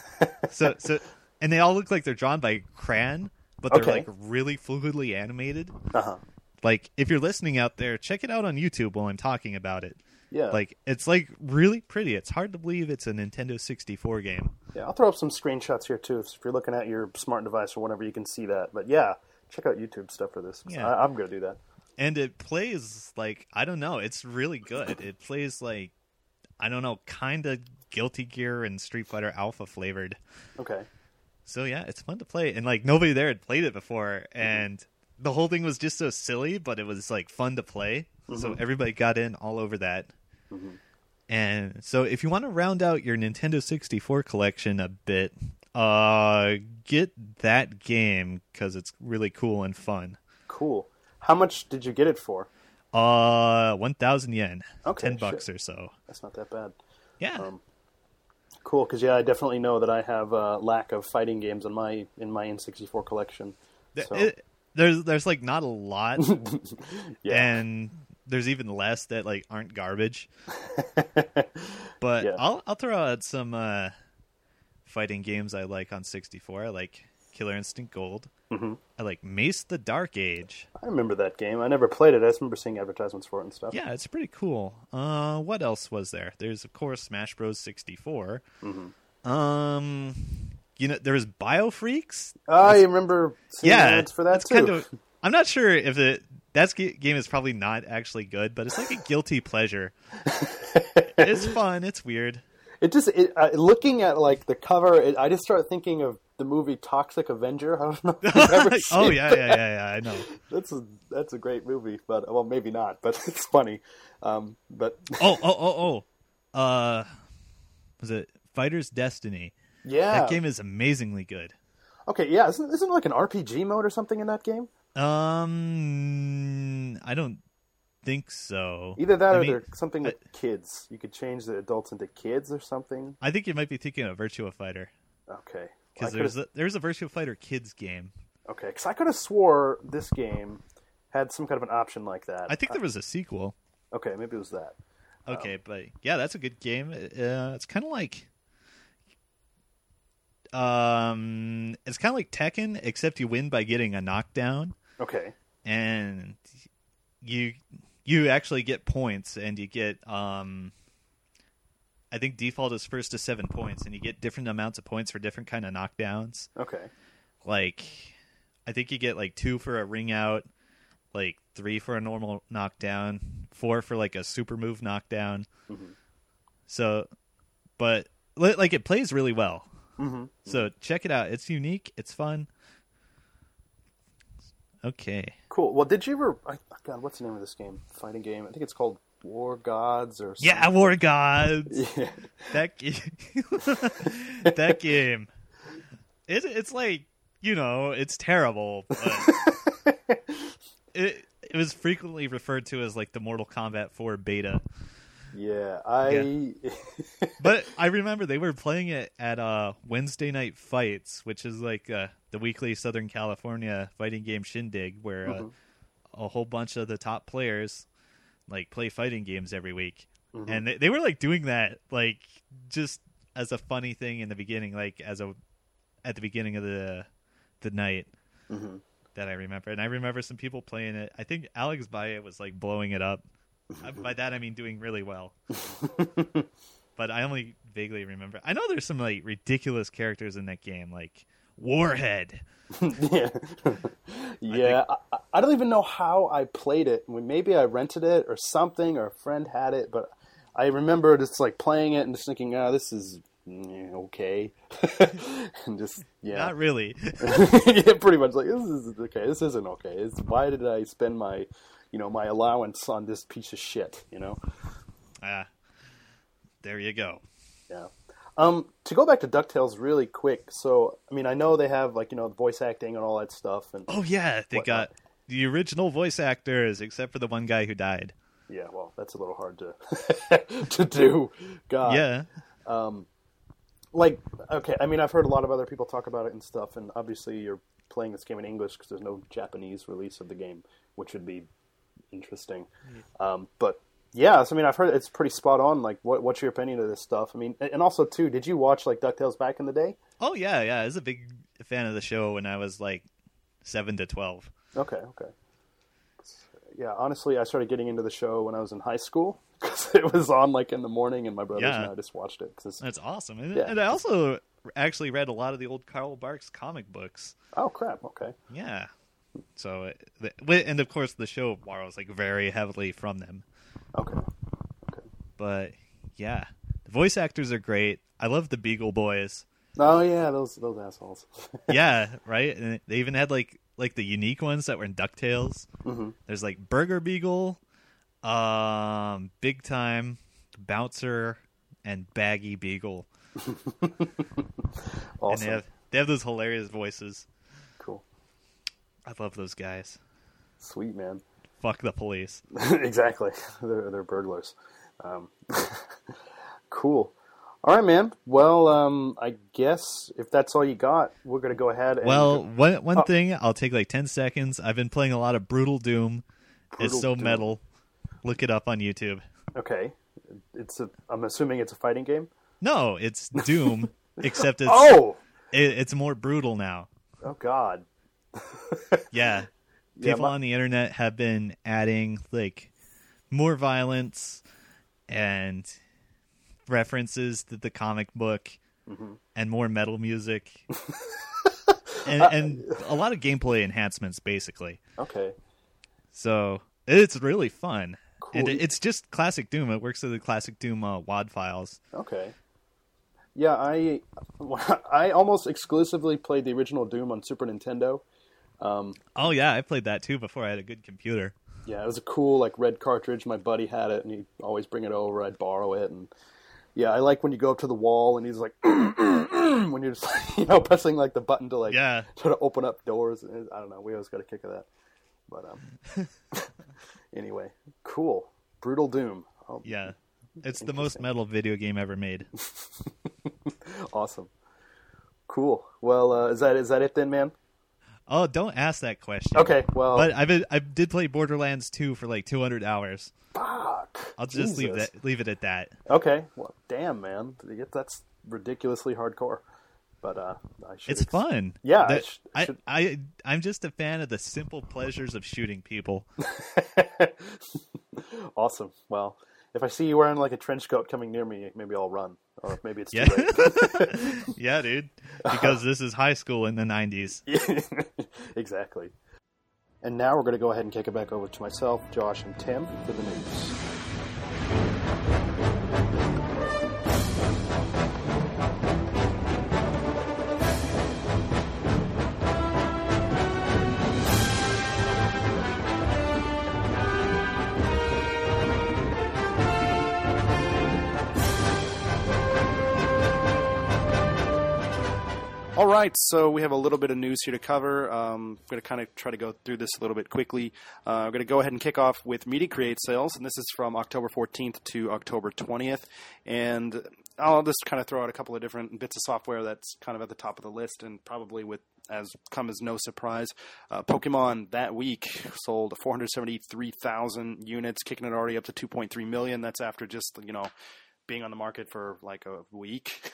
so so and they all look like they're drawn by crayon, but they're Okay. like really fluidly animated. Uh huh. Like if you're listening out there, check it out on YouTube while I'm talking about it. Yeah. Like it's like really pretty. It's hard to believe it's a Nintendo 64 game. Yeah, I'll throw up some screenshots here too. If you're looking at your smart device or whatever, you can see that. But yeah, check out YouTube stuff for this. Yeah. I, I'm gonna do that. And it plays like I don't know, it's really good. It plays like I don't know, kind of Guilty Gear and Street Fighter Alpha flavored. Okay. So yeah, it's fun to play, and like nobody there had played it before, mm-hmm. and the whole thing was just so silly, but it was like fun to play. So mm-hmm. everybody got in all over that. And so if you want to round out your Nintendo 64 collection a bit, uh, get that game because it's really cool and fun. Cool. How much did you get it for? Uh, 1,000 yen, Okay, 10 bucks or so. That's not that bad. Yeah. Um, Cool, because yeah, I definitely know that I have a lack of fighting games in my in my N64 collection. So, it- there's there's like not a lot, yeah. and there's even less that like aren't garbage. but Yeah. I'll I'll throw out some uh, fighting games I like on 64. I like Killer Instinct Gold. Mm-hmm. I like Mace: The Dark Age. I remember that game. I never played it. I just remember seeing advertisements for it and stuff. Yeah, it's pretty cool. Uh, what else was there? There's of course Smash Bros. 64. Mm-hmm. Um, you know there was Biofreaks. I remember yeah, ads for that too. kind of. I'm not sure if it that game is probably not actually good, but it's like a guilty pleasure. it's fun. It's weird. It just it, uh, looking at like the cover, it, I just start thinking of the movie Toxic Avenger. I don't know. If you've ever seen oh yeah, yeah, yeah, yeah. I know. that's a that's a great movie, but well, maybe not, but it's funny. Um, but Oh, oh, oh, oh. Uh, was it Fighter's Destiny? yeah, That game is amazingly good. okay, yeah, isn't isn't like an RPG mode or something in that game? Um, I don't think so. Either that I or mean, there's something with kids. You could change the adults into kids or something. I think you might be thinking of Virtua Fighter Okay, because I there's a, there's a Virtua Fighter kids game. okay, because I could have swore this game had some kind of an option like that. I think there was a sequel. okay, maybe it was that. Okay, but yeah, that's a good game. Uh, it's kind of like, um, it's kind of like Tekken, except you win by getting a knockdown, Okay, and you you actually get points, and you get um, I think default is first to seven points, and you get different amounts of points for different kind of knockdowns. okay, Like, I think you get like two for a ring out, like three for a normal knockdown, four for like a super move knockdown. So, but like it plays really well. mm-hmm. So check it out. It's unique. It's fun. Okay. cool. Well, did you ever? I, God, what's the name of this game? Fighting game. I think it's called War Gods or something. Yeah, War Gods. Yeah. that game. that game. It, it's like you know, it's terrible, but it it was frequently referred to as like the Mortal Kombat 4 beta. Yeah, I. But I remember they were playing it at uh, Wednesday Night Fights, which is like uh, the weekly Southern California fighting game shindig, where uh, a whole bunch of the top players like play fighting games every week, and they, they were like doing that like just as a funny thing in the beginning, like as a at the beginning of the the night. That I remember, and I remember some people playing it. I think Alex Valle was like blowing it up. Uh, By that I mean doing really well but I only vaguely remember. I know there's some like ridiculous characters in that game, like Warhead. yeah, yeah. I, I, I don't even know how I played it. Maybe I rented it or something, or a friend had it, but I remember just like playing it and just thinking, ah, this is mm, okay, and just yeah, Not really. yeah, pretty much like this is okay. This isn't okay. It's, why did I spend my, you know, my allowance on this piece of shit? You know. ah, there you go. Yeah. Um, to go back to Ducktales really quick. So, I mean, I know they have like you know voice acting and all that stuff, and Oh yeah, they Whatnot. got the original voice actors, except for the one guy who died. yeah, well, that's a little hard to to do. God. yeah, Um, Like, okay, I mean, I've heard a lot of other people talk about it and stuff, and obviously you're playing this game in English because there's no Japanese release of the game, which would be interesting. Um, but yeah, so I mean, I've heard it's pretty spot on. Like, what what's your opinion of this stuff? I mean, and also too, did you watch like Ducktales back in the day? Oh yeah, yeah. I was a big fan of the show when I was like seven to twelve. Okay, okay. Yeah, honestly, I started getting into the show when I was in high school because it was on like in the morning, and my brothers Yeah. and I just watched it. 'cause it's- That's awesome. And, Yeah. and I also actually read a lot of the old Carl Barks comic books. oh crap! Okay, Yeah. So, it- the- wi- and of course, the show borrows like very heavily from them. Okay. okay. But yeah, the voice actors are great. I love the Beagle Boys. Oh yeah, those those assholes. yeah, right. And they even had like like the unique ones that were in Ducktales. Mm-hmm. There's like Burger Beagle, um, Big Time, Bouncer, and Baggy Beagle. And awesome. they have they have those hilarious voices. Cool. I love those guys. Sweet man. Fuck the police. exactly. They're they're burglars. Um, cool. All right, man. Well, um, I guess if that's all you got, we're gonna go ahead. and... Well, one one Oh. thing I'll take like ten seconds. I've been playing a lot of Brutal Doom. Brutal it's so Doom. metal. Look it up on YouTube. okay. It's a. I'm assuming it's a fighting game. No, it's Doom, except it's Oh. it, it's more brutal now. Oh God. Yeah. Yeah, People my- on the internet have been adding like more violence and references to the comic book Mm-hmm. and more metal music. and, and a lot of gameplay enhancements basically. Okay. So it's really fun. And Cool. it, it's just classic Doom. It works with the classic Doom uh, WAD files. Okay. Yeah, I I almost exclusively played the original Doom on Super Nintendo. Oh yeah, I played that too before I had a good computer. Yeah, it was a cool like red cartridge. My buddy had it, and he'd always bring it over. I'd borrow it, and yeah, I like when you go up to the wall and he's like, when you're just you know pressing like the button to like Yeah. try to open up doors. I don't know. We always got a kick of that. But um, anyway, cool. Brutal Doom. Oh, Yeah. It's the most metal video game ever made. awesome. Cool. Well, uh, is that is that it then, man? Oh, don't ask that question. Okay. Well, But I've been, I did play Borderlands 2 for like 200 hours. fuck. I'll just leave that leave it at that. Okay. Well, damn, man. That's ridiculously hardcore. But uh, I should. It's fun. Yeah, I sh- I, should- I I'm just a fan of the simple pleasures of shooting people. awesome. Well, if I see you wearing like a trench coat coming near me, maybe I'll run, or maybe it's Yeah. too late. yeah, dude. Because this is high school in the 90s. exactly. And now we're going to go ahead and kick it back over to myself, Josh, and Tim for the news. All right, so we have a little bit of news here to cover. Um, I'm going to kind of try to go through this a little bit quickly. Uh, we're going to go ahead and kick off with Media Create sales, and this is from October 14th to October 20th. And I'll just kind of throw out a couple of different bits of software that's kind of at the top of the list, and probably with as come as no surprise. Uh, Pokemon that week sold 473,000 units, kicking it already up to 2.3 million. That's after just you know being on the market for like a week.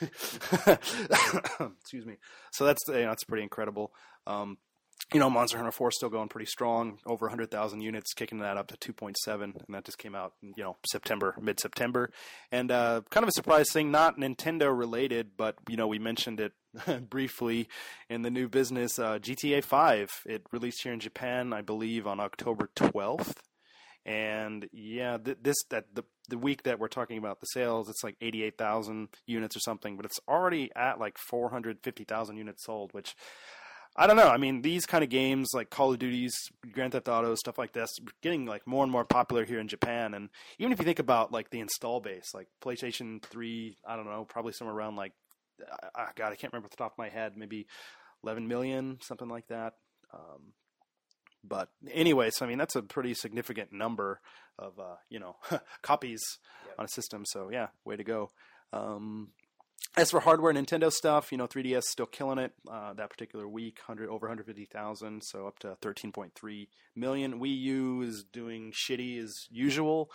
Excuse me. So that's you know, that's pretty incredible. Um, you know, Monster Hunter 4 is still going pretty strong, over 100,000 units, kicking that up to 2.7, and that just came out, in, you know, September, mid-September. And uh, kind of a surprise thing, not Nintendo related, but you know, we mentioned it briefly in the new business. Uh, GTA 5, it released here in Japan, I believe, on October 12th And yeah, th- this that the the week that we're talking about the sales, it's like eighty eight thousand units or something, but it's already at like four hundred fifty thousand units sold, which. I don't know. I mean, these kind of games like Call of Duties, Grand Theft Auto, stuff like this, getting like more and more popular here in Japan. And even if you think about like the install base, like PlayStation Three, I don't know, probably somewhere around like, God, I can't remember off the top of my head, maybe 11 million, something like that. Um, but anyway, so I mean that's a pretty significant number of uh, you know copies on a system. So yeah, way to go. Um, as for hardware, Nintendo stuff, you know, 3DS still killing it uh, that particular week, 100 over 150,000, so up to 13.3 million. Wii U is doing shitty as usual,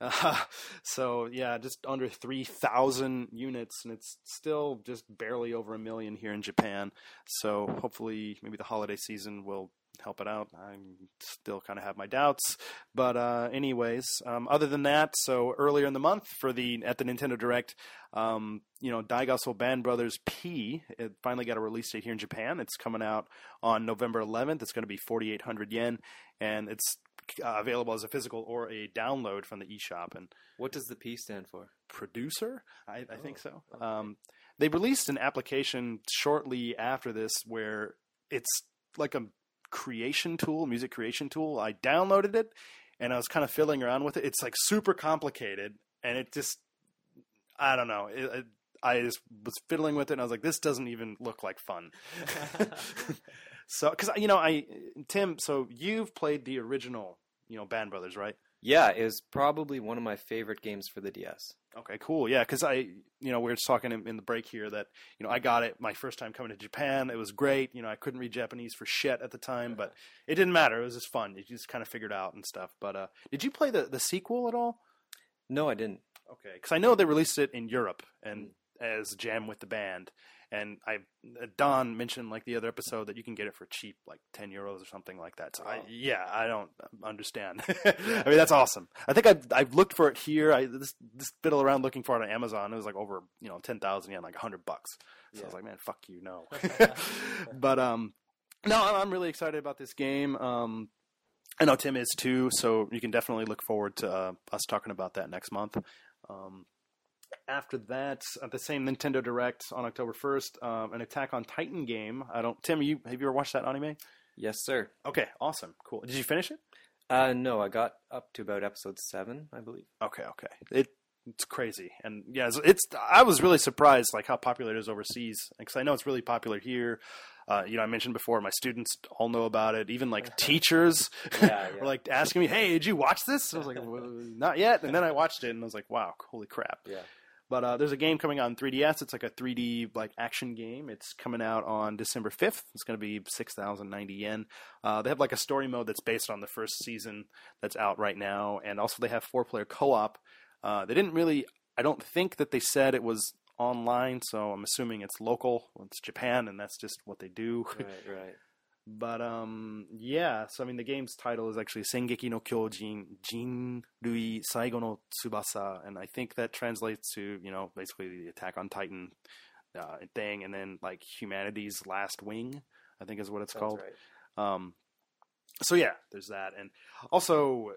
uh, so yeah, just under 3,000 units, and it's still just barely over a million here in Japan. So hopefully, maybe the holiday season will help it out. I still kind of have my doubts, but uh, anyways, um, other than that, so earlier in the month for the at the Nintendo Direct, um, you know, Daigasso Band Brothers P it finally got a release date here in Japan. It's coming out on November 11th. It's going to be 4,800 yen, and it's uh, available as a physical or a download from the eShop. And What does the P stand for? producer. I, I think so. Um, they released an application shortly after this where it's like a creation tool, music creation tool. I downloaded it and I was kind of fiddling around with it. It's like super complicated and it just, I don't know. It, it, I just was fiddling with it and I was like, this doesn't even look like fun. so, cause you know, I, Tim, so you've played the original, you know, Band Brothers, right? Yeah, it was probably one of my favorite games for the DS. Okay, cool. Yeah, because I, you know, we were just talking in, in the break here that, you know, I got it my first time coming to Japan. It was great. You know, I couldn't read Japanese for shit at the time, but it didn't matter. It was just fun. You just kind of figured out and stuff. But uh, did you play the the sequel at all? No, I didn't. Okay, because I know they released it in Europe and as Jam with the band, and I Don mentioned like the other episode that you can get it for cheap, like ten euros or something like that. So I, yeah, I don't understand. I mean, that's awesome. I think I've I've looked for it here. I this this fiddle around looking for it on Amazon. It was like over you know ten thousand yen, like hundred bucks. So I was like, man, fuck you, no. but um, no, I'm I'm really excited about this game. Um, I know Tim is too, so you can definitely look forward to uh, us talking about that next month. Um, after that, at the same Nintendo Direct on October first, um, an Attack on Titan game. I don't. Tim, you have you ever watched that anime? Yes, sir. Okay, awesome, cool. Did you finish it? Uh, no, I got up to about episode seven, I believe. Okay, okay. It it's crazy, and yeah, it's, it's. I was really surprised, like how popular it is overseas, because I know it's really popular here. Uh, you know, I mentioned before, my students all know about it. Even like teachers Yeah, yeah. were like asking me, "Hey, did you watch this?" I was like, well, "Not yet," and then I watched it, and I was like, "Wow, holy crap!" Yeah. But uh, there's a game coming out on 3DS. It's like a 3D like action game. It's coming out on December 5th. It's going to be 6,090 yen. Uh, they have like a story mode that's based on the first season that's out right now, and also they have four player co-op. Uh, they didn't really. I don't think that they said it was online, so I'm assuming it's local. It's Japan, and that's just what they do. Right, right. But um, yeah. So I mean, the game's title is actually Shingeki no Kyojin Jin Rui Saigo no Tsubasa, and I think that translates to you know basically the Attack on Titan uh, thing, and then like humanity's last wing. I think is what it's Sounds called. right. Um, so yeah, there's that, and also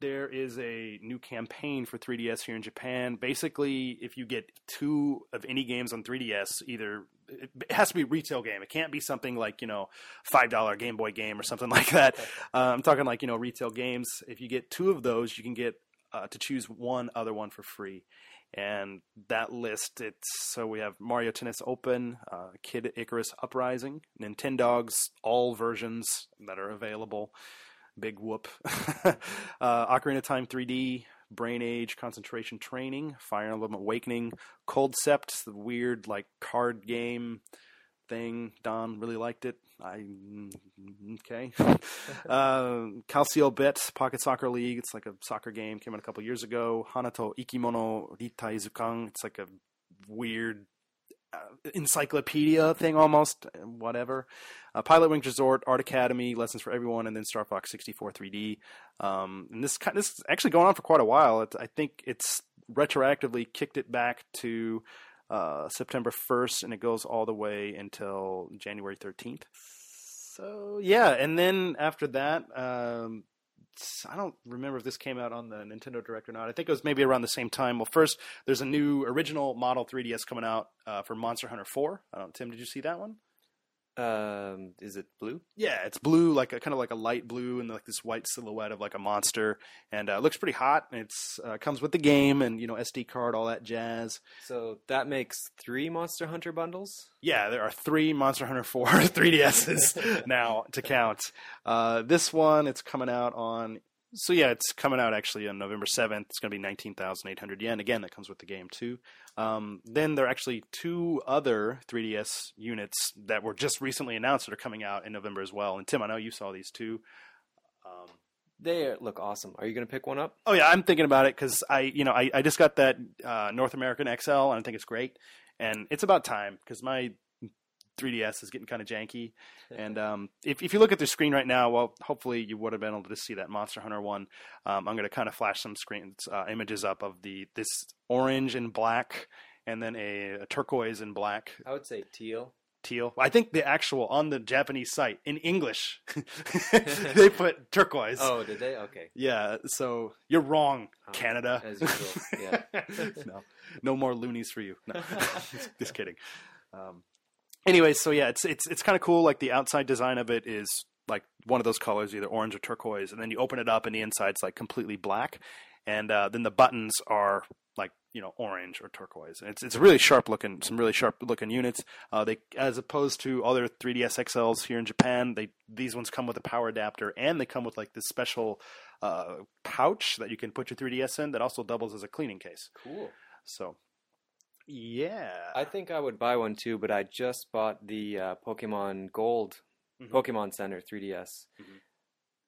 there is a new campaign for 3DS here in Japan. Basically, if you get two of any games on 3DS, either it has to be a retail game. It can't be something like you know five dollar Game Boy game or something like that. Uh, I'm talking like you know retail games. If you get two of those, you can get uh, to choose one other one for free. And that list, it's so we have Mario Tennis Open, uh, Kid Icarus Uprising, Nintendogs, all versions that are available. Big whoop. uh, Ocarina of Time 3D, Brain Age Concentration Training, Fire Emblem Awakening, Cold Sept, the weird like card game thing. Don really liked it. I mm, okay. uh, Calciobit Pocket Soccer League. It's like a soccer game. Came out a couple years ago. Hanato Ikimono Rittai Zukan. It's like a weird encyclopedia thing almost. Whatever. Uh, Pilot Wings Resort, Art Academy, Lessons for Everyone, and then Star Fox 64 3D. Um, and this this is actually going on for quite a while. I think it's retroactively kicked it back to uh, September 1st, and it goes all the way until January 13th. So yeah, and then after that, um, I don't remember if this came out on the Nintendo Direct or not. I think it was maybe around the same time. Well, first there's a new original model 3DS coming out uh, for Monster Hunter 4. I don't. Tim, did you see that one? Um, is it blue? Yeah, it's blue, like a kind of like a light blue, and like this white silhouette of like a monster, and uh, it looks pretty hot. And It's uh, comes with the game, and you know SD card, all that jazz. So that makes three Monster Hunter bundles. Yeah, there are three Monster Hunter 4 3DSs now to count. Uh, this one, it's coming out on. So yeah, it's coming out actually on November 7th. It's going to be 19,800 yen. Again, that comes with the game too. Um, then there are actually two other 3DS units that were just recently announced that are coming out in November as well. And Tim, I know you saw these too. Um, They look awesome. Are you going to pick one up? Oh yeah, I'm thinking about it because I, you know, I, I just got that uh, North American XL and I think it's great, and it's about time because my 3DS is getting kind of janky. And um, if if you look at the screen right now, well, hopefully you would have been able to see that Monster Hunter one. Um, I'm going to kind of flash some screens uh, images up of the this orange and black, and then a, a turquoise and black I would say teal. teal. I think the actual on the Japanese site in English, they put turquoise. Oh, did they? Okay. Yeah, so you're wrong, Oh, Canada. as usual, yeah. no, no more loonies for you. No, just, just kidding. Um, anyway, so yeah, it's it's it's kind of cool. Like the outside design of it is like one of those colors, either orange or turquoise, and then you open it up, and the inside's like completely black, and uh, then the buttons are like you know orange or turquoise. And it's it's really sharp looking, some really sharp looking units. Uh, they as opposed to other 3ds XLs here in Japan, they these ones come with a power adapter, and they come with like this special uh, pouch that you can put your 3ds in that also doubles as a cleaning case. Cool. So, yeah, I think I would buy one too, but I just bought the uh, Pokemon Gold Mhm. Pokemon Center 3DS. Mhm.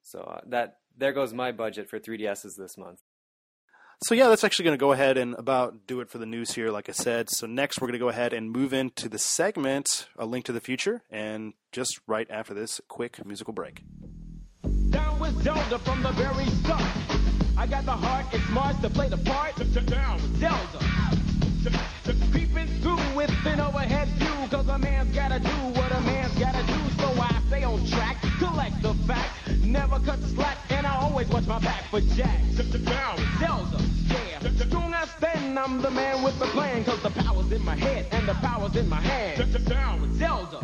So uh, that there goes my budget for 3DSs this month. So yeah, that's actually going to go ahead and about do it for the news here. Like I said, so next we're going to go ahead and move into the segment "A Link to the Future," and just right after this quick musical break. Down with Zelda from the very start. I got the heart, it's smart to play the part. Down with Zelda. Peeping through with an overhead view, cause a man's gotta do what a man's gotta do. So I stay on track, collect the facts, never cut the slack, and I always watch my back for Jack. Down Zelda, yeah. Soon as then I'm the man with the plan, cause the power's in my head and the power's in my hand. Zelda.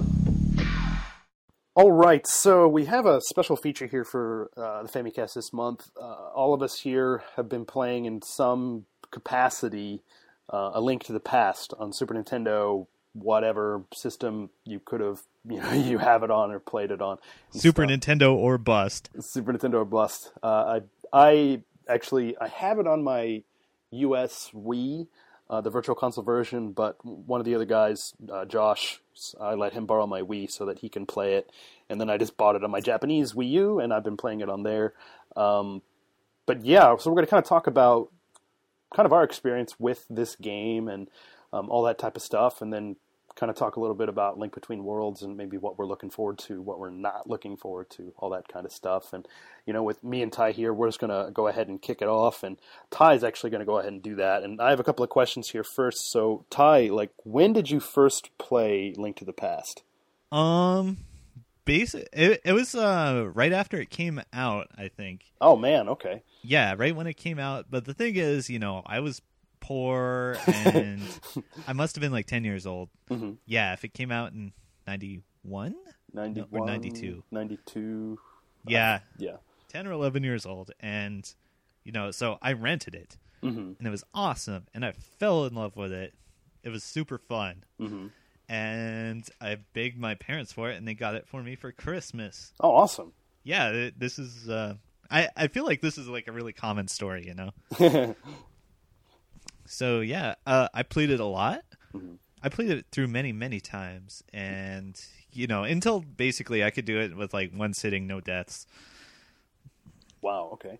All right, so we have a special feature here for uh, the Famicast this month. Uh, all of us here have been playing in some capacity uh, A Link to the Past on Super Nintendo, whatever system you could have, you know, you have it on or played it on. Super stuff. Nintendo or bust. Super Nintendo or bust. Uh, I I actually I have it on my US Wii, uh, the Virtual Console version, but one of the other guys, uh, Josh, I let him borrow my Wii so that he can play it, and then I just bought it on my Japanese Wii U, and I've been playing it on there. Um, but yeah, so we're going to kind of talk about kind of our experience with this game and um, all that type of stuff, and then kind of talk a little bit about Link Between Worlds and maybe what we're looking forward to, what we're not looking forward to, all that kind of stuff. And you know, with me and Ty here, we're just going to go ahead and kick it off, and Ty is actually going to go ahead and do that. And I have a couple of questions here first. So Ty, like, when did you first play Link to the Past? Um, basic. It, it was uh right after it came out. I think. Oh man, okay. Yeah, right when it came out. But the thing is, you know, I was poor and I must have been like ten years old. Mhm. Yeah, if it came out in ninety one. 91, 92. 92. Yeah, Yeah. 10 or 11 years old and you know so i rented it hmm and it was awesome and i fell in love with it it was super fun hmm and i begged my parents for it and they got it for me for christmas Oh, awesome. yeah this is uh i i feel like this is like a really common story you know so yeah uh i played it a lot Mhm. i played it through many many times and you know until basically i could do it with like one sitting no deaths Wow. Okay.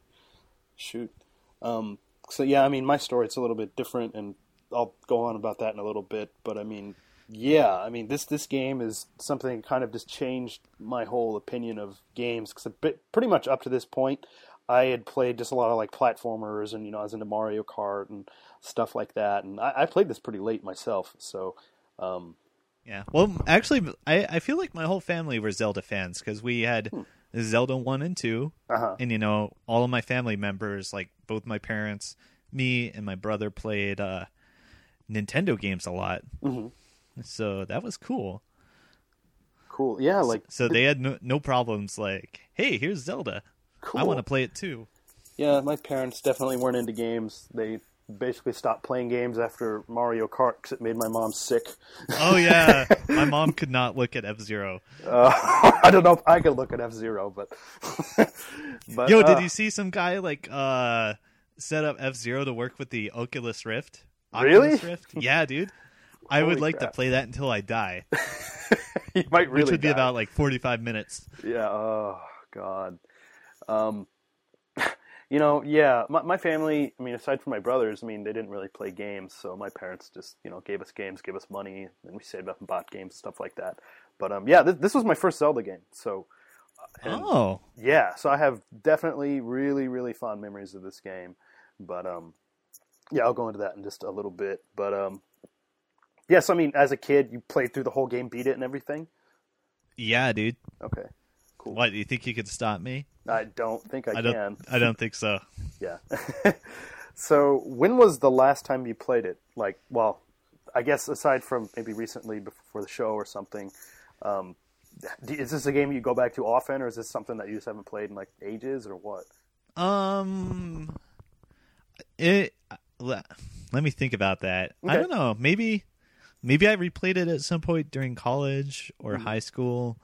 Shoot. Um, so yeah, I mean, my story it's a little bit different, and I'll go on about that in a little bit. But I mean, yeah, I mean this this game is something that kind of just changed my whole opinion of games because pretty much up to this point, I had played just a lot of like platformers, and you know, I was into Mario Kart and stuff like that, and I, I played this pretty late myself. So. Um, Yeah. Well, actually, I, I feel like my whole family were Zelda fans because we had Zelda one and 2 Uh-huh. and you know all of my family members, like both my parents, me, and my brother played uh, Nintendo games a lot. Mhm. So that was cool. Cool. Yeah, like So they had no, no problems. Like, hey, here's Zelda. cool. I want to play it too. Yeah, my parents definitely weren't into games. They basically stopped playing games after Mario Kart because it made my mom sick. Oh yeah, my mom could not look at F Zero. Uh, I don't know if I could look at F Zero, but but Yo, uh, did you see some guy like uh set up F Zero to work with the Oculus Rift? Really? Oculus Rift? Yeah, dude. I would like crap. to play that until I die, you might really which would be about like forty-five minutes. Yeah. Oh God. Um, you know, yeah. My, my family. I mean, aside from my brothers, I mean, they didn't really play games. So my parents just, you know, gave us games, gave us money, and we saved up and bought games and stuff like that. But um, yeah, this, this was my first Zelda game. So and- Oh, yeah, so I have definitely really, really fond memories of this game. But um, yeah, I'll go into that in just a little bit. But um, yes, I mean, as a kid, you played through the whole game, beat it, and everything. yeah, dude. Okay, cool. What? Do you think you could stop me? I don't think I, I don't. can. I don't think so. Yeah. so, when was the last time you played it? Like, well, I guess aside from maybe recently before the show or something, um, is this a game you go back to often, or is this something that you just haven't played in like ages, or what? Um, it. le- Let me think about that. I don't know. Maybe, maybe I replayed it at some point during college or high school.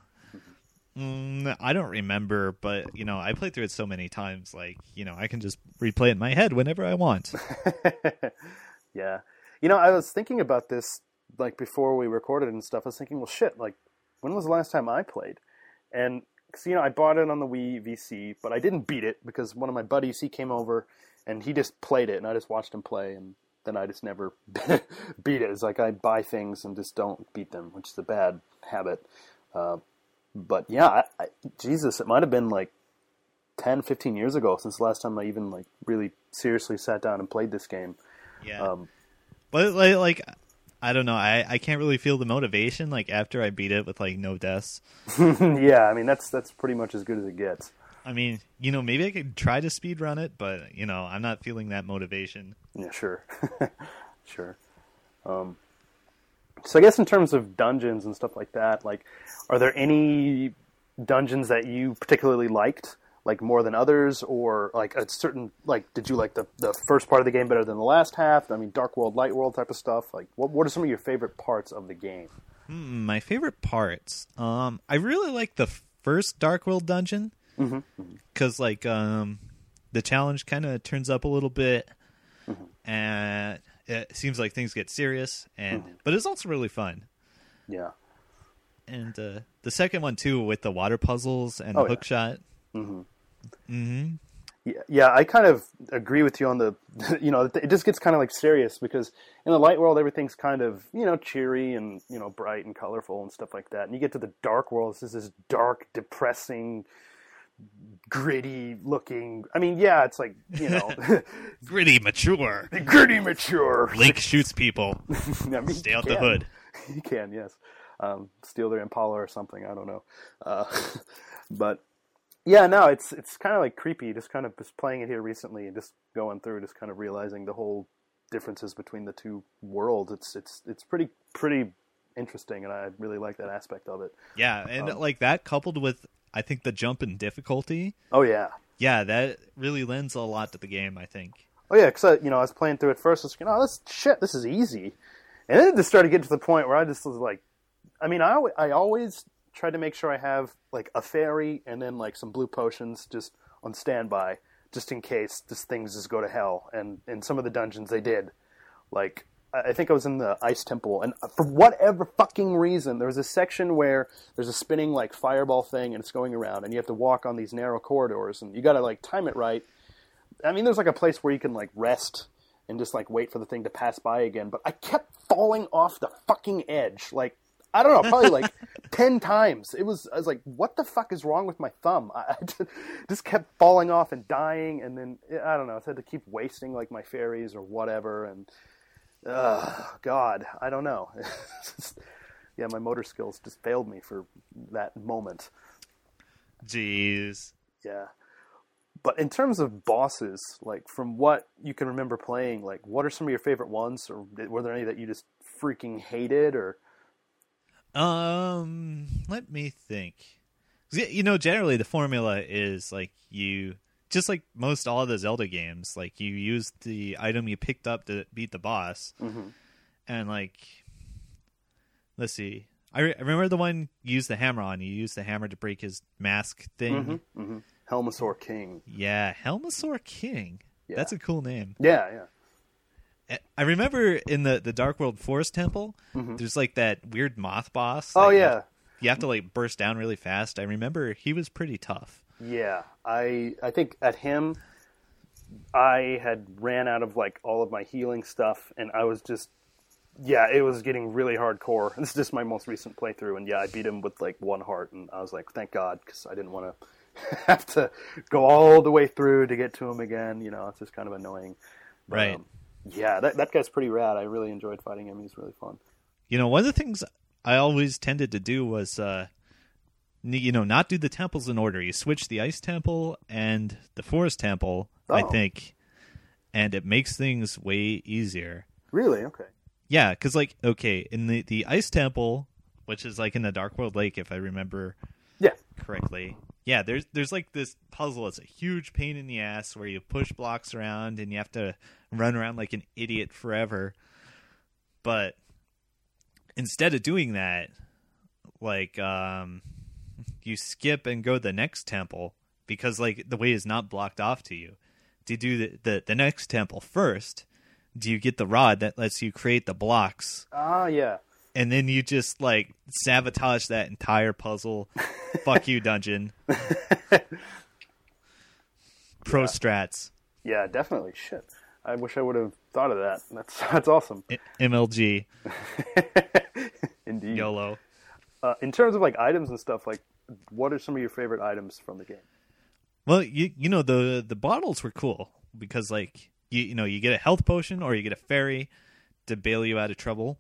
Mm, I don't remember, but you know, I played through it so many times. Like, you know, I can just replay it in my head whenever I want. yeah. You know, I was thinking about this like before we recorded and stuff. I was thinking, well, shit, like when was the last time I played? And 'cause, you know, I bought it on the Wii VC, but I didn't beat it because one of my buddies he came over and he just played it, and I just watched him play, and then I just never beat it. It's like I buy things and just don't beat them, which is a bad habit. Uh, but yeah, I, I, Jesus, it might have been like 10, 15 years ago since the last time I even like really seriously sat down and played this game. Yeah. Um, But like, like I don't know. I I can't really feel the motivation like after I beat it with like no deaths. yeah, I mean that's that's pretty much as good as it gets. I mean, you know, maybe I could try to speed run it, but you know, I'm not feeling that motivation. Yeah, sure, sure. Um, so I guess in terms of dungeons and stuff like that, like, are there any dungeons that you particularly liked, like more than others, or like a certain like, did you like the the first part of the game better than the last half? I mean, Dark World, Light World type of stuff. Like, what what are some of your favorite parts of the game? Hmm, my favorite parts. Um, I really like the first Dark World dungeon because like um, the challenge kind of turns up a little bit, and it seems like things get serious, and but it's also really fun. Yeah, And uh, the second one too, with the water puzzles and Oh, the yeah. hook shot. Mm-hmm. Yeah, yeah, I kind of agree with you on the, you know, it just gets kind of like serious because in the light world everything's kind of you know cheery and you know bright and colorful and stuff like that, and you get to the dark world, this is this dark, depressing, gritty looking. I mean, yeah, it's like you know, Gritty, mature. gritty, mature. Link shoots people. I mean, Stay out the hood. You can, yes. Um, steal their Impala or something. I don't know. Uh, but yeah, no, it's it's kind of like creepy. Just kind of just playing it here recently and just going through, just kind of realizing the whole differences between the two worlds. It's it's it's pretty pretty interesting, and I really like that aspect of it. Yeah, and like that coupled with I think the jump in difficulty. Oh yeah, Yeah, that really lends a lot to the game. I think. Oh yeah, because you know I was playing through it first. I was thinking, oh, this shit, this is easy, and then it just started getting to the point where I just was like, I mean, I I always try to make sure I have like a fairy and then like some blue potions just on standby, just in case this things just go to hell. And in some of the dungeons they did, like I think I was in the ice temple, and for whatever fucking reason, there was a section where there's a spinning like fireball thing, and it's going around, and you have to walk on these narrow corridors, and you got to like time it right. I mean, there's like a place where you can like rest and just like wait for the thing to pass by again. But I kept falling off the fucking edge. Like I don't know, probably like ten times. It was. I was like, what the fuck is wrong with my thumb? I, I just kept falling off and dying, and then I don't know. I had to keep wasting like my fairies or whatever, and uh, God, I don't know. yeah, my motor skills just failed me for that moment. Jeez. Yeah. But in terms of bosses, like from what you can remember playing, like what are some of your favorite ones, or were there any that you just freaking hated, or Um, let me think. You know, generally the formula is like you just like most all of the Zelda games, like you use the item you picked up to beat the boss, mm-hmm. and like, let's see. I, re- I remember the one you used the hammer on. You used the hammer to break his mask thing. Mm-hmm. Mm-hmm. Helmasaur King? Yeah, Helmasaur King. Yeah. That's a cool name. Yeah, yeah. I remember in the the Dark World Forest Temple, there's like that weird moth boss. Oh that you yeah, have- you have to like burst down really fast. I remember he was pretty tough. Yeah. I I think at him, I had ran out of like all of my healing stuff, and I was just. Yeah, it was getting really hardcore. This is just my most recent playthrough, and yeah, I beat him with like one heart, and I was like, "Thank God," because I didn't want to have to go all the way through to get to him again. You know, it's just kind of annoying. But, Right. um, yeah, that that guy's pretty rad. I really enjoyed fighting him. He's really fun. You know, one of the things I always tended to do was, uh, you know, not do the temples in order. You switch the ice temple and the forest temple, I Oh. think, and it makes things way easier. Really? Okay. Yeah, because like, okay, in the the ice temple, which is like in the Dark World Lake, if I remember Yeah. correctly. Yeah, there's there's like this puzzle. It's a huge pain in the ass where you push blocks around and you have to run around like an idiot forever. But instead of doing that, like um you skip and go to the next temple because like the way is not blocked off to you. To do the, the, the next temple first, do you get the rod that lets you create the blocks Ah, yeah. and then you just like sabotage that entire puzzle. Fuck you, dungeon. Pro strats, Yeah, definitely. Shit. I wish I would have thought of that. That's that's awesome. MLG, Indeed. YOLO. Uh, in terms of like items and stuff, like what are some of your favorite items from the game? Well, you you know the the bottles were cool because like you you know you get a health potion or you get a fairy to bail you out of trouble,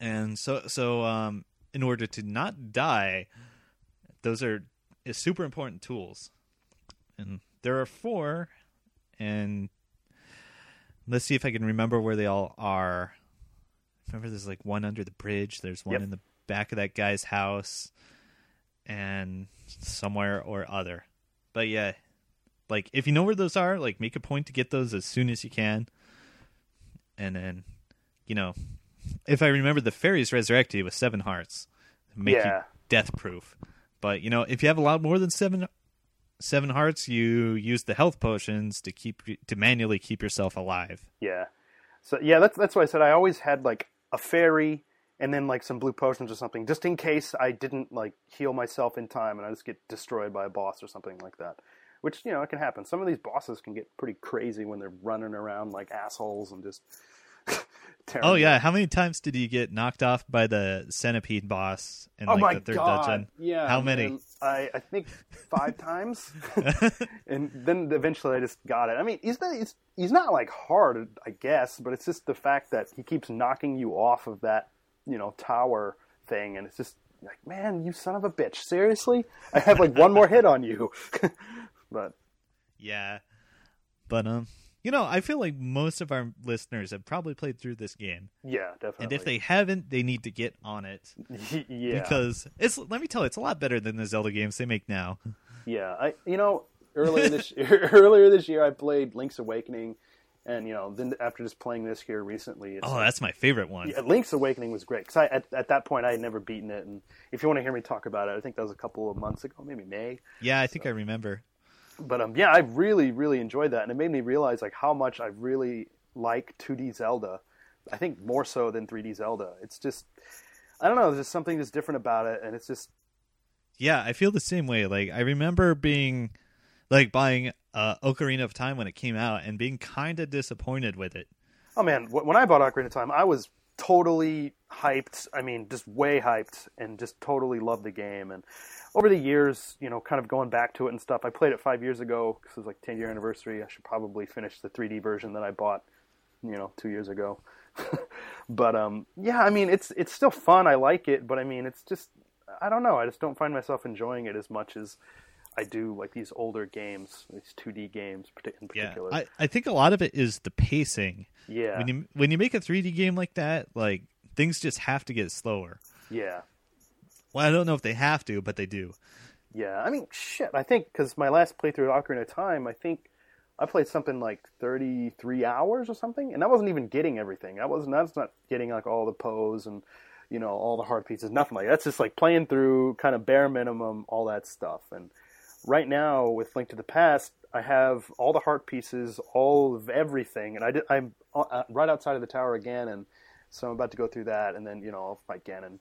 and so so um in order to not die, those are is super important tools, and there are four, and let's see if I can remember where they all are. Remember, there's like one under the bridge. There's one Yep. in the back of that guy's house, and somewhere or other. But yeah, like if you know where those are, like make a point to get those as soon as you can. And then, you know, if I remember, the fairies resurrect you with seven hearts, make Yeah. you death proof. But you know, if you have a lot more than seven seven hearts, you use the health potions to keep to manually keep yourself alive. Yeah. So yeah, that's that's why I said I always had like a fairy and then like some blue potions or something, just in case I didn't like heal myself in time and I just get destroyed by a boss or something like that. Which you know it can happen. Some of these bosses can get pretty crazy when they're running around like assholes and just. Oh yeah, how many times did you get knocked off by the centipede boss in Oh like the third god! dungeon? Yeah. How many? I I think five times, and then eventually I just got it. I mean, he's not he's, he's not like hard, I guess, but it's just the fact that he keeps knocking you off of that you know tower thing, and it's just like, man, you son of a bitch! Seriously, I have like one more hit on you, but Yeah. But um you know, I feel like most of our listeners have probably played through this game. yeah, definitely. And if they haven't, they need to get on it. yeah, Because it's let me tell you, it's a lot better than the Zelda games they make now. Yeah, I you know earlier this earlier this year I played Link's Awakening, and you know then after just playing this here recently, it's Oh, that's my favorite one. yeah, Link's Awakening was great because I at, at that point I had never beaten it, and if you want to hear me talk about it, I think that was a couple of months ago, maybe May. Yeah, I think I remember. But um, yeah, I really really enjoyed that, and it made me realize like how much I really like 2D Zelda. I think more so than 3D Zelda. It's just I don't know, there's just something that's different about it, and it's just Yeah, I feel the same way. Like I remember being like buying uh Ocarina of Time when it came out and being kind of disappointed with it. Oh man, when I bought Ocarina of Time, I was totally hyped. I mean, just way hyped, and just totally loved the game. And over the years, you know, kind of going back to it and stuff, I played it five years ago because it was like 10 year anniversary. I should probably finish the 3D version that I bought, you know, two years ago. but um, yeah, I mean, it's it's still fun. I like it, but I mean, it's just I don't know. I just don't find myself enjoying it as much as I do like these older games, these 2D games in Yeah, particular. I, I think a lot of it is the pacing. yeah, When you when you make a 3D game like that, like things just have to get slower. yeah. Well, I don't know if they have to, but they do. Yeah, I mean, shit. I think because my last playthrough of Ocarina of Time, I think I played something like thirty-three hours or something, and I wasn't even getting everything. I wasn't. That's not getting like all the pose and you know all the hard pieces. Nothing like that. that's just like playing through kind of bare minimum all that stuff. And right now with Link to the Past, I have all the heart pieces, all of everything, and I did, I'm uh, right outside of the tower again, and so I'm about to go through that, and then you know I'll fight Ganon.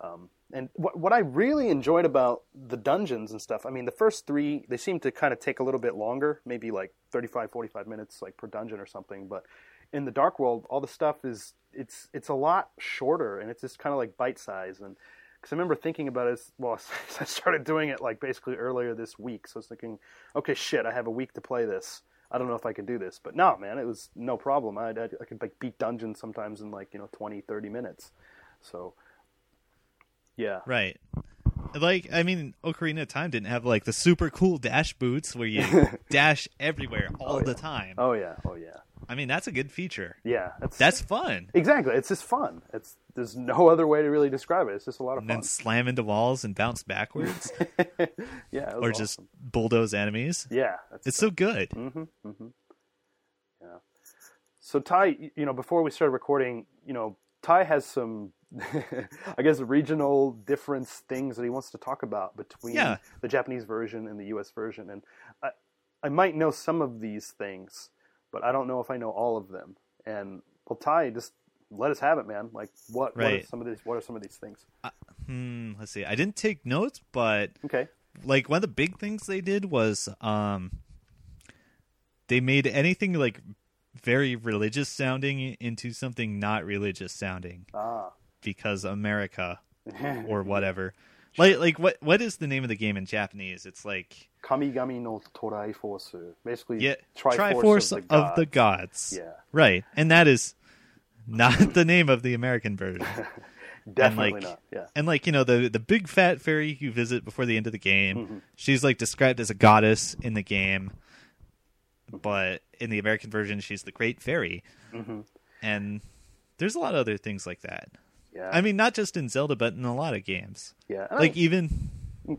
Um, and what what I really enjoyed about the dungeons and stuff, I mean, the first three they seem to kind of take a little bit longer, maybe like 35, 45 minutes, like per dungeon or something. But in the Dark World, all the stuff is it's it's a lot shorter, and it's just kind of like bite size. And because I remember thinking about it, as, well, I started doing it like basically earlier this week, so I was thinking, okay, shit, I have a week to play this. I don't know if I can do this, but no, man, it was no problem. I, I, I could like beat dungeons sometimes in like you know 20, 30 minutes. So yeah, Right. Like, I mean, Ocarina of Time didn't have like the super cool dash boots where you dash everywhere all oh, the time. Oh yeah, oh yeah, I mean, that's a good feature. yeah. That's That's fun. exactly. It's just fun. It's there's no other way to really describe it. It's just a lot of And fun. then slam into walls and bounce backwards, yeah, or just bulldoze enemies. yeah. It's so good. Mhm. Yeah. So Ty, you know, before we started recording, you know, Ty has some, I guess, regional difference things that he wants to talk about between Yeah. the Japanese version and the U.S. version, and I, I might know some of these things, but I don't know if I know all of them. And well, Ty, just let us have it, man. Like, what, what are Right. some of these? What are some of these things? Hmm, let's see. I didn't take notes, but Okay. like one of the big things they did was um they made anything like very religious sounding into something not religious sounding Ah. because America or whatever. Like like what what is the name of the game in Japanese? It's like Kamigami no Torai Force. Basically, yeah, Triforce, Triforce of the, of the gods. Yeah. Right. And that is not the name of the American version. Definitely like- not. Yeah. And like, you know, the the big fat fairy you visit before the end of the game, Mm-hmm. she's like described as a goddess in the game. But in the American version she's the great fairy. Mm-hmm. And there's a lot of other things like that. Yeah. I mean, not just in Zelda, but in a lot of games. yeah. And I- Like even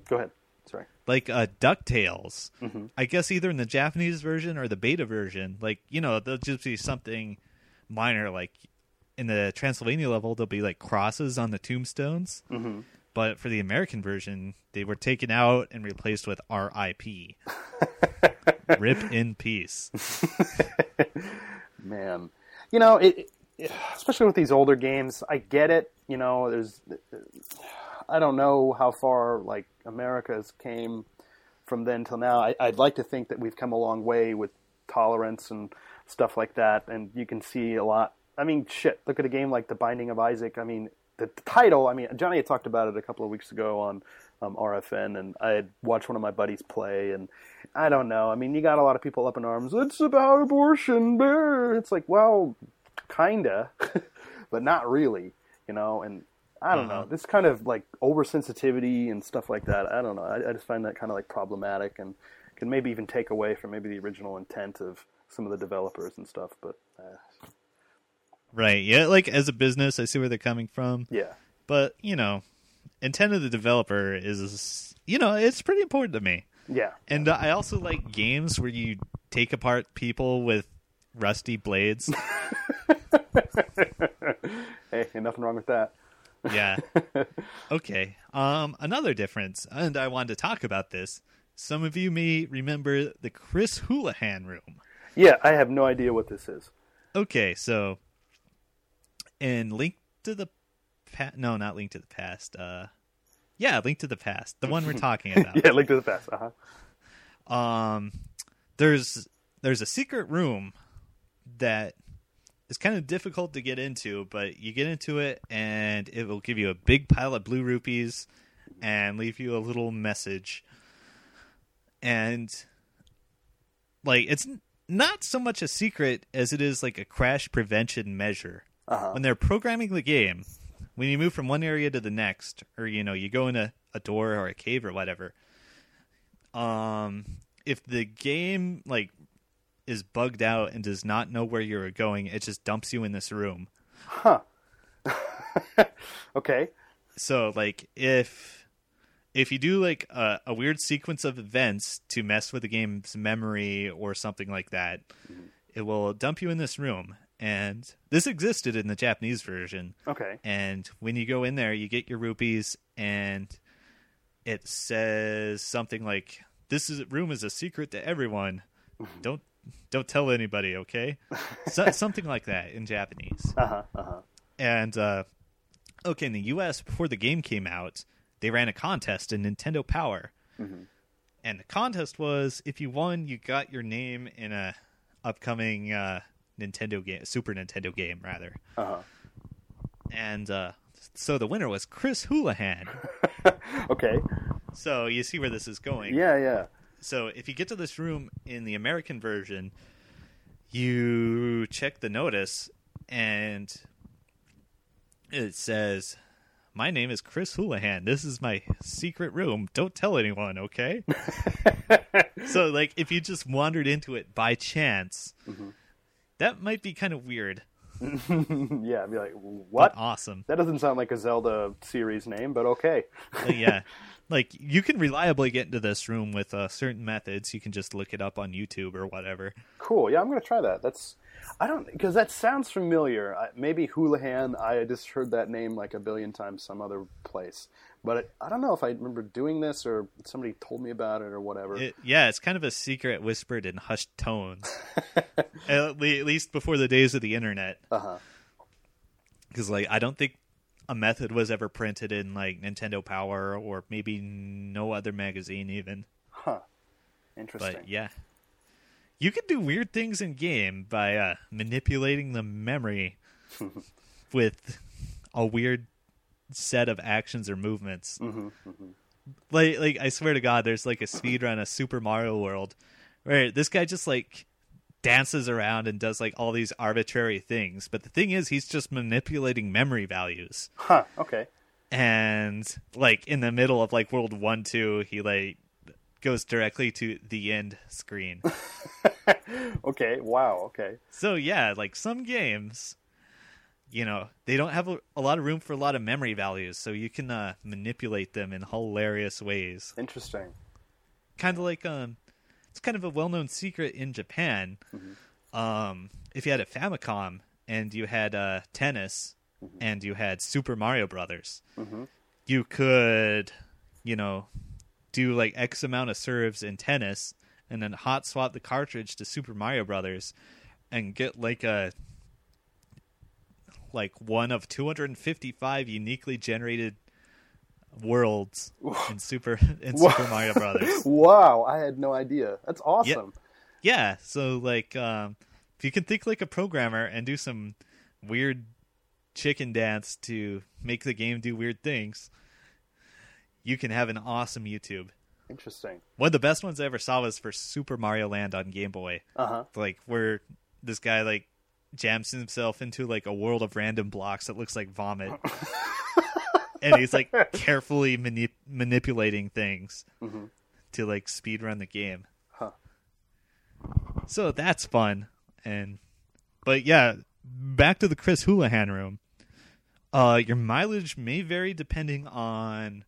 go ahead. Sorry. like uh DuckTales. Mm-hmm. I guess either in the Japanese version or the beta version, like, you know, there'll just be something minor like in the Transylvania level there'll be like crosses on the tombstones. Mm-hmm. But for the American version, they were taken out and replaced with RIP. Rip in peace. man you know it especially with these older games i get it you know there's i don't know how far like america's came from then till now. I, i'd like to think that we've come a long way with tolerance and stuff like that and you can see a lot. I mean shit look at a game like the binding of isaac. I mean the, the title i mean johnny had talked about it a couple of weeks ago on um, rfn and i had watched one of my buddies play and i don't know. I mean you got a lot of people up in arms. It's about abortion brr." it's like well kinda but not really you know and i don't know this kind of like oversensitivity and stuff like that i don't know i, I just find that kind of like problematic and can maybe even take away from maybe the original intent of some of the developers and stuff but uh, Right. Yeah, like as a business, I see where they're coming from. yeah But, you know, intent of the developer is, you know, it's pretty important to me. yeah And uh, I also like games where you take apart people with rusty blades. hey nothing wrong with that yeah. Okay. Um, another difference, and I wanted to talk about this. Some of you may remember the Chris Houlihan room. yeah i have no idea what this is Okay, so in Link to the Past, no, not Link to the Past. Uh, yeah, Link to the Past, the one we're talking about. yeah link to the past uh-huh um there's there's a secret room that is kind of difficult to get into but you get into it and it will give you a big pile of blue rupees and leave you a little message and like it's not so much a secret as it is like a crash prevention measure Uh-huh. when they're programming the game when you move from one area to the next, or you know, you go in a, a door or a cave or whatever. Um, if the game like is bugged out and does not know where you're going, it just dumps you in this room. Huh. okay. So like if if you do like a, a weird sequence of events to mess with the game's memory or something like that, mm-hmm. it will dump you in this room. And this existed in the Japanese version. Okay. And when you go in there, you get your rupees, and it says something like, "This is room is a secret to everyone. Mm-hmm. Don't don't tell anybody, okay?" so, something like that in Japanese. Uh huh. Uh huh. And uh, okay, in the U.S. before the game came out, they ran a contest in Nintendo Power, and the contest was if you won, you got your name in a upcoming uh, Nintendo game, Super Nintendo game, rather. Uh huh. And uh, so the winner was Chris Houlihan. Okay. so you see where this is going. Yeah. Yeah. So if you get to this room in the American version, you check the notice and it says, "My name is Chris Houlihan. This is my secret room. Don't tell anyone, okay?" so like if you just wandered into it by chance, mm-hmm. that might be kind of weird, yeah. I'd be like, but what? awesome. That doesn't sound like a Zelda series name, but okay. Yeah. Like you can reliably get into this room with uh, certain methods. You can just look it up on YouTube or whatever. Cool. Yeah, I'm gonna try that. That's I don't because that sounds familiar. I, maybe Houlihan. I just heard that name like a billion times some other place, but it, I don't know if I remember doing this or somebody told me about it or whatever. It, yeah, it's kind of a secret whispered in hushed tones. at, at least before the days of the internet. Uh huh. Because like I don't think a method was ever printed in like Nintendo Power or maybe no other magazine even. Huh. Interesting. But yeah. You can do weird things in game by uh, manipulating the memory with a weird set of actions or movements. Like, like I swear to God, there's like a speed run of Super Mario World where this guy just like dances around and does like all these arbitrary things. But the thing is, he's just manipulating memory values Huh. Okay. and like in the middle of like world one two he like goes directly to the end screen Okay. Wow. Okay. so yeah like some games you know they don't have a, a lot of room for a lot of memory values so you can uh, manipulate them in hilarious ways Interesting. kind of like um it's kind of a well-known secret in japan um if you had a famicom and you had uh tennis and you had super mario brothers you could you know do like x amount of serves in tennis and then hot swap the cartridge to super mario brothers and get like a like one of 255 uniquely generated worlds in super in super mario brothers Wow. I had no idea. That's awesome. yeah so like um if you can think like a programmer and do some weird chicken dance to make the game do weird things you can have an awesome youtube. Interesting. one of the best ones i ever saw was for super mario land on game boy. Uh huh. like where this guy like jams himself into like a world of random blocks that looks like vomit. And he's like carefully mani- manipulating things to like speed run the game. Huh. so that's fun. And but yeah back to the chris houlihan room. Uh your mileage may vary depending on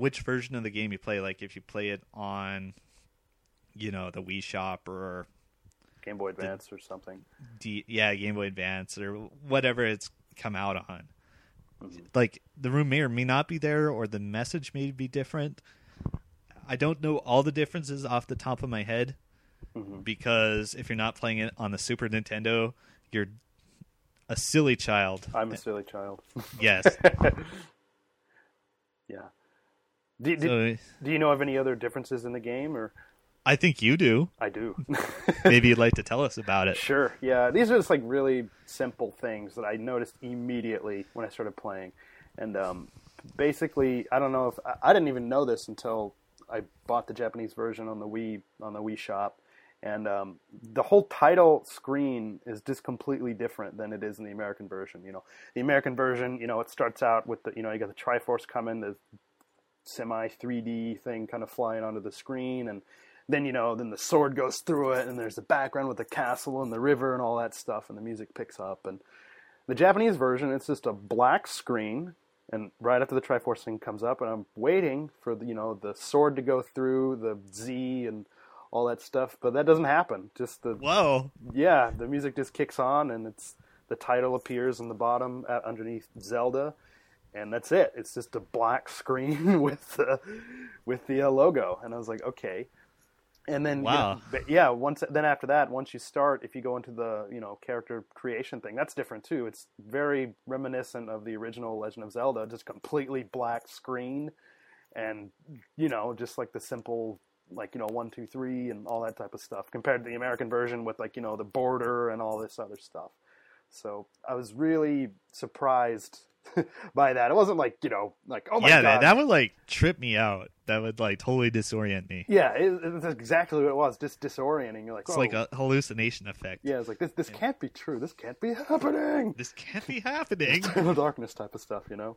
which version of the game you play like if you play it on you know the wii shop or Game Boy Advance or something. D- yeah, Game Boy Advance or whatever it's come out on. Mm-hmm. Like the room may or may not be there, or the message may be different. I don't know all the differences off the top of my head mm-hmm. because if you're not playing it on the Super Nintendo, you're a silly child. I'm a silly child. Yes. yeah. Do, do, so do you know of any other differences in the game, or I think you do. I do? Maybe you'd like to tell us about it. Sure. Yeah, these are just like really simple things that I noticed immediately when I started playing, and um, basically, I don't know if I, I didn't even know this until I bought the Japanese version on the Wii on the Wii shop, and um, the whole title screen is just completely different than it is in the American version. You know, the American version, you know, it starts out with the you know you got the Triforce coming, the semi 3D thing kind of flying onto the screen, and then you know then the sword goes through it, and there's the background with the castle and the river and all that stuff, and the music picks up. And the Japanese version, it's just a black screen. And right after the Triforce thing comes up, and I'm waiting for the, you know the sword to go through the Z and all that stuff, but that doesn't happen. Just the Whoa. yeah, the music just kicks on, and it's the title appears in the bottom uh, underneath Zelda, and that's it. It's just a black screen with the with the uh, logo, and I was like, okay. And then, you know, yeah, once then after that, once you start, if you go into the you know character creation thing, that's different too. It's very reminiscent of the original Legend of Zelda, just completely black screen, and you know, just like the simple like you know one two three and all that type of stuff compared to the American version with like you know the border and all this other stuff. So I was really surprised by that. It wasn't like you know like oh my yeah, god that, that would like trip me out. That would like totally disorient me. yeah it, it's exactly what it was just disorienting. You're like It's oh. like a hallucination effect. yeah it's like this this can't be true. This can't be happening. This can't be happening. Eternal darkness type of stuff, you know.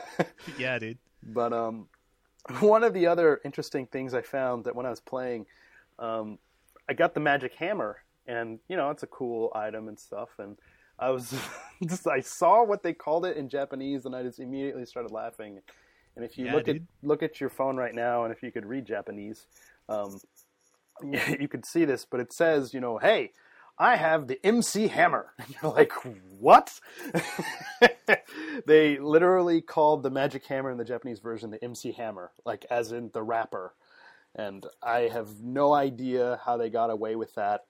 yeah, dude. But um, one of the other interesting things I found that when I was playing, um, I got the magic hammer, and you know it's a cool item and stuff. And I was just I saw what they called it in Japanese, and I just immediately started laughing. And if you Yeah, look at look at your phone right now, and if you could read Japanese, um, you could see this. But it says, you know, hey. I have the MC Hammer. And you're like, what? they literally called the Magic Hammer in the Japanese version the MC Hammer, like as in the rapper. And I have no idea how they got away with that.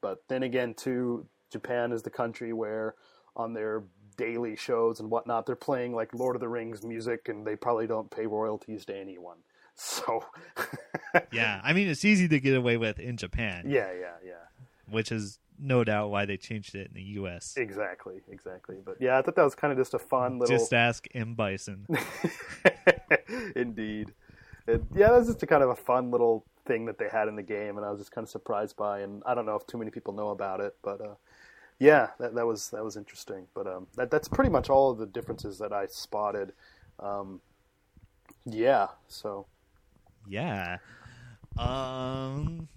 But then again, too, Japan is the country where on their daily shows and whatnot, they're playing like Lord of the Rings music and they probably don't pay royalties to anyone. So, Yeah, I mean it's easy to get away with in Japan, yeah, yeah, yeah. which is no doubt why they changed it in the U.S. Exactly, exactly. But yeah, I thought that was kind of just a fun little. Just ask M Bison. Indeed. And yeah, that was just a kind of a fun little thing that they had in the game, and I was just kind of surprised by. And I don't know if too many people know about it, but uh, yeah, that, that was that was interesting. But um, that that's pretty much all of the differences that I spotted. Um, yeah, so yeah. Um.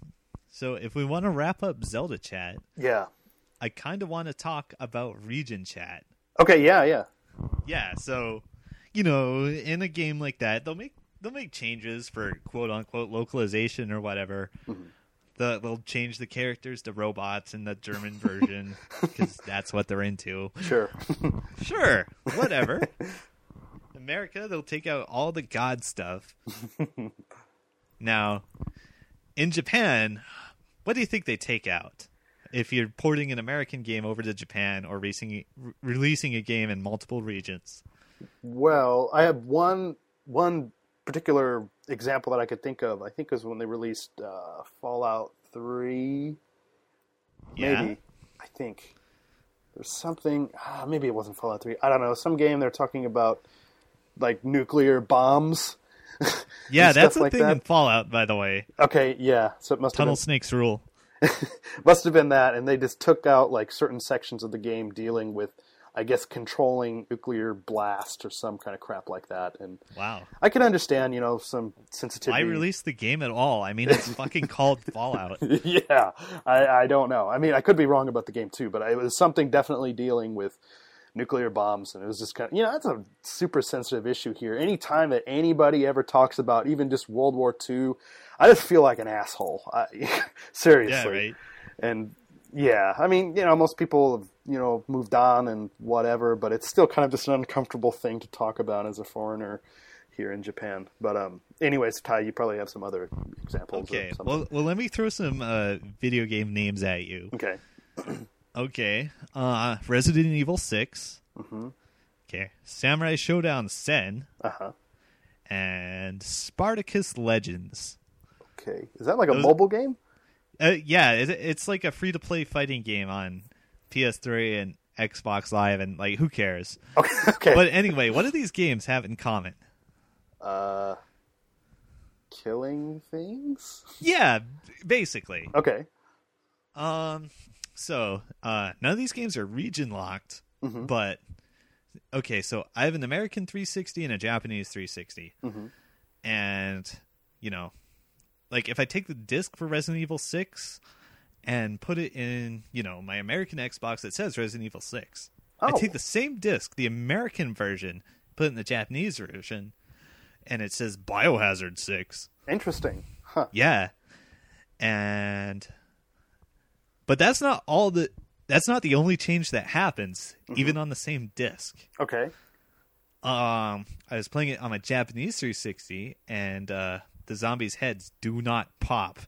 So if we want to wrap up Zelda chat, yeah, I kind of want to talk about region chat. okay, yeah, yeah, Yeah, so you know, in a game like that, they'll make they'll make changes for quote unquote localization or whatever. The, they'll change the characters to robots in the German version because that's what they're into. sure, Sure, whatever. America, they'll take out all the God stuff. now, in Japan, what do you think they take out? If you're porting an American game over to Japan or releasing re- releasing a game in multiple regions, Well, I have one one particular example that I could think of. I think it was when they released uh, Fallout Three. yeah, Maybe I think there's something. Ah, maybe it wasn't Fallout Three. I don't know. Some game they're talking about like nuclear bombs. yeah, that's a like thing that. in Fallout, by the way. Okay, yeah. So it must have Tunnel been, snakes rule. must have been that, and they just took out like certain sections of the game dealing with, I guess, controlling nuclear blast or some kind of crap like that. And Wow, I can understand, you know, some why sensitivity. release the game at all? I mean, it's fucking called Fallout. yeah, I, I don't know. I mean, I could be wrong about the game too, but it was something definitely dealing with nuclear bombs, and it was just kind of, you know, that's a super sensitive issue here. Anytime that anybody ever talks about even just World War II, I just feel like an asshole. I, seriously. Yeah, right. And yeah, I mean, you know, most people have, you know, moved on and whatever, but it's still kind of just an uncomfortable thing to talk about as a foreigner here in Japan. But um, anyways, Ty, you probably have some other examples. Okay, well, well, let me throw some uh, video game names at you. okay. Okay, uh, Resident Evil 6 mm-hmm. Okay, Samurai Shodown Sen Uh huh. and Spartacus Legends. Okay. Is that like a Those- mobile game? Uh, yeah, it's like a free to play fighting game on PS3 and Xbox Live, and like who cares? Okay. Okay. But anyway, what do these games have in common? uh, killing things. Yeah, basically. Okay. Um, so uh, none of these games are region locked, but okay. So I have an American 360 and a Japanese 360, and you know, like if I take the disc for Resident Evil 6 and put it in, you know, my American Xbox that says Resident Evil 6, Oh. I take the same disc, the American version, put it in the Japanese version, and it says Biohazard 6. Interesting. Huh. Yeah. And but that's not all the that's not the only change that happens even on the same disc. Okay. Um I was playing it on my Japanese 360 and uh the zombies heads do not pop.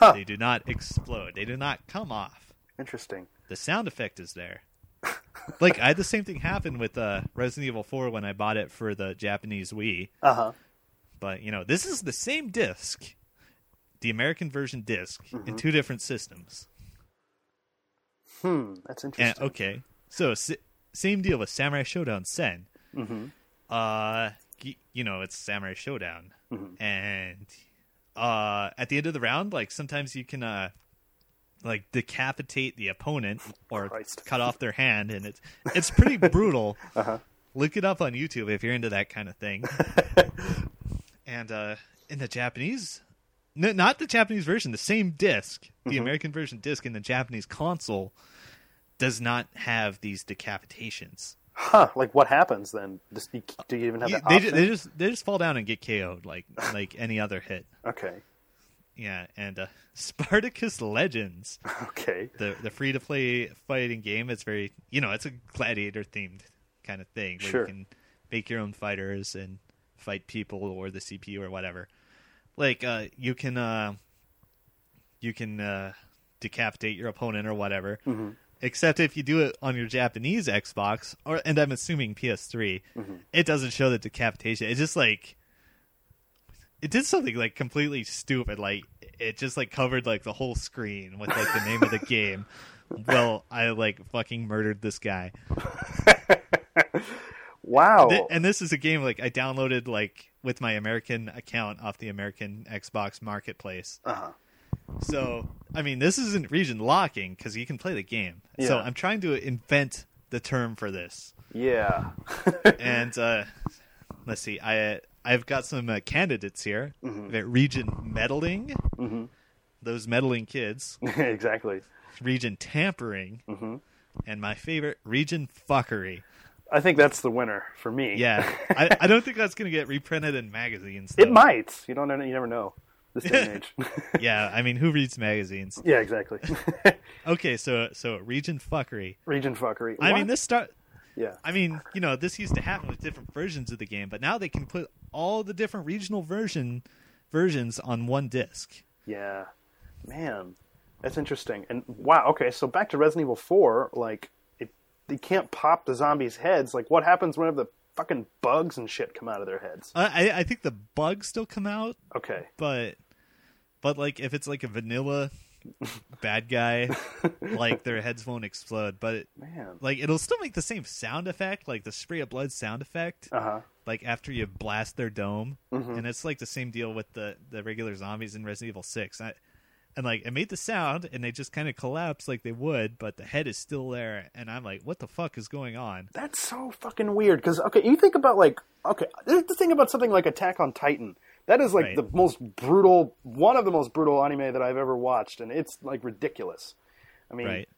They do not explode. They do not come off. Interesting. The sound effect is there. like I had the same thing happen with uh Resident Evil 4 when I bought it for the Japanese Wii. Uh huh. But you know, this is the same disc, the American version disk in two different systems. Hmm. That's And interesting. okay, so s- same deal with Samurai Shodown Sen. Mm-hmm. Uh, you know, it's Samurai Shodown, and uh, at the end of the round, like sometimes you can uh, like decapitate the opponent or Christ. cut off their hand, and it's it's pretty brutal. uh-huh. Look it up on YouTube if you're into that kind of thing. and uh, in the Japanese, not the Japanese version, the same disc, the American version disc in the Japanese console does not have these decapitations. Huh. Like what happens then? Just, do you even have that they, option? they just they just fall down and get KO'd like like any other hit. Okay. Yeah, and uh, Spartacus Legends, Okay. the the free to play fighting game. It's very you know it's a gladiator themed kind of thing where Sure. you can make your own fighters and fight people or the CPU or whatever. Like uh, you can uh, you can uh, decapitate your opponent or whatever. Except if you do it on your Japanese Xbox or and I'm assuming PS3, it doesn't show the decapitation. It's just like it did something like completely stupid. Like it just like covered like the whole screen with like the name of the game. Well, I like fucking murdered this guy. Wow. Th- and this is a game like I downloaded like with my American account off the American Xbox Marketplace. Uh-huh. So I mean, this isn't region locking because you can play the game. So I'm trying to invent the term for this. yeah. and uh, let's see, I I've got some uh, candidates here. Mm-hmm. Region meddling, those meddling kids, exactly. region tampering, Mm-hmm. and my favorite region fuckery. I think that's the winner for me. Yeah, I, I don't think that's gonna get reprinted in magazines. It might. You don't. You never know. This day and age. Yeah, I mean, who reads magazines? yeah. Exactly. Okay, so so region fuckery. Region fuckery. I mean, this start. Yeah. I mean, you know, this used to happen with different versions of the game, but now they can put all the different regional version versions on one disc. Yeah. Man, that's interesting. And wow. Okay. So back to Resident Evil Four. Like, it, they can't pop the zombies' heads. Like, what happens whenever the fucking bugs and shit come out of their heads? I I- I think the bugs still come out, Okay. but but like if it's like a vanilla bad guy, like their heads won't explode, but Man. like it'll still make the same sound effect, like the spray of blood sound effect. Uh huh. like after you blast their dome, and it's like the same deal with the the regular zombies in Resident Evil Six. I, and like it made the sound, and they just kind of collapse like they would, but the head is still there, and I'm like, what the fuck is going on? That's so fucking weird. Because okay, you think about like okay, the thing about something like Attack on Titan. That is like Right. the most brutal, one of the most brutal anime that I've ever watched, and it's like ridiculous. I mean, Right?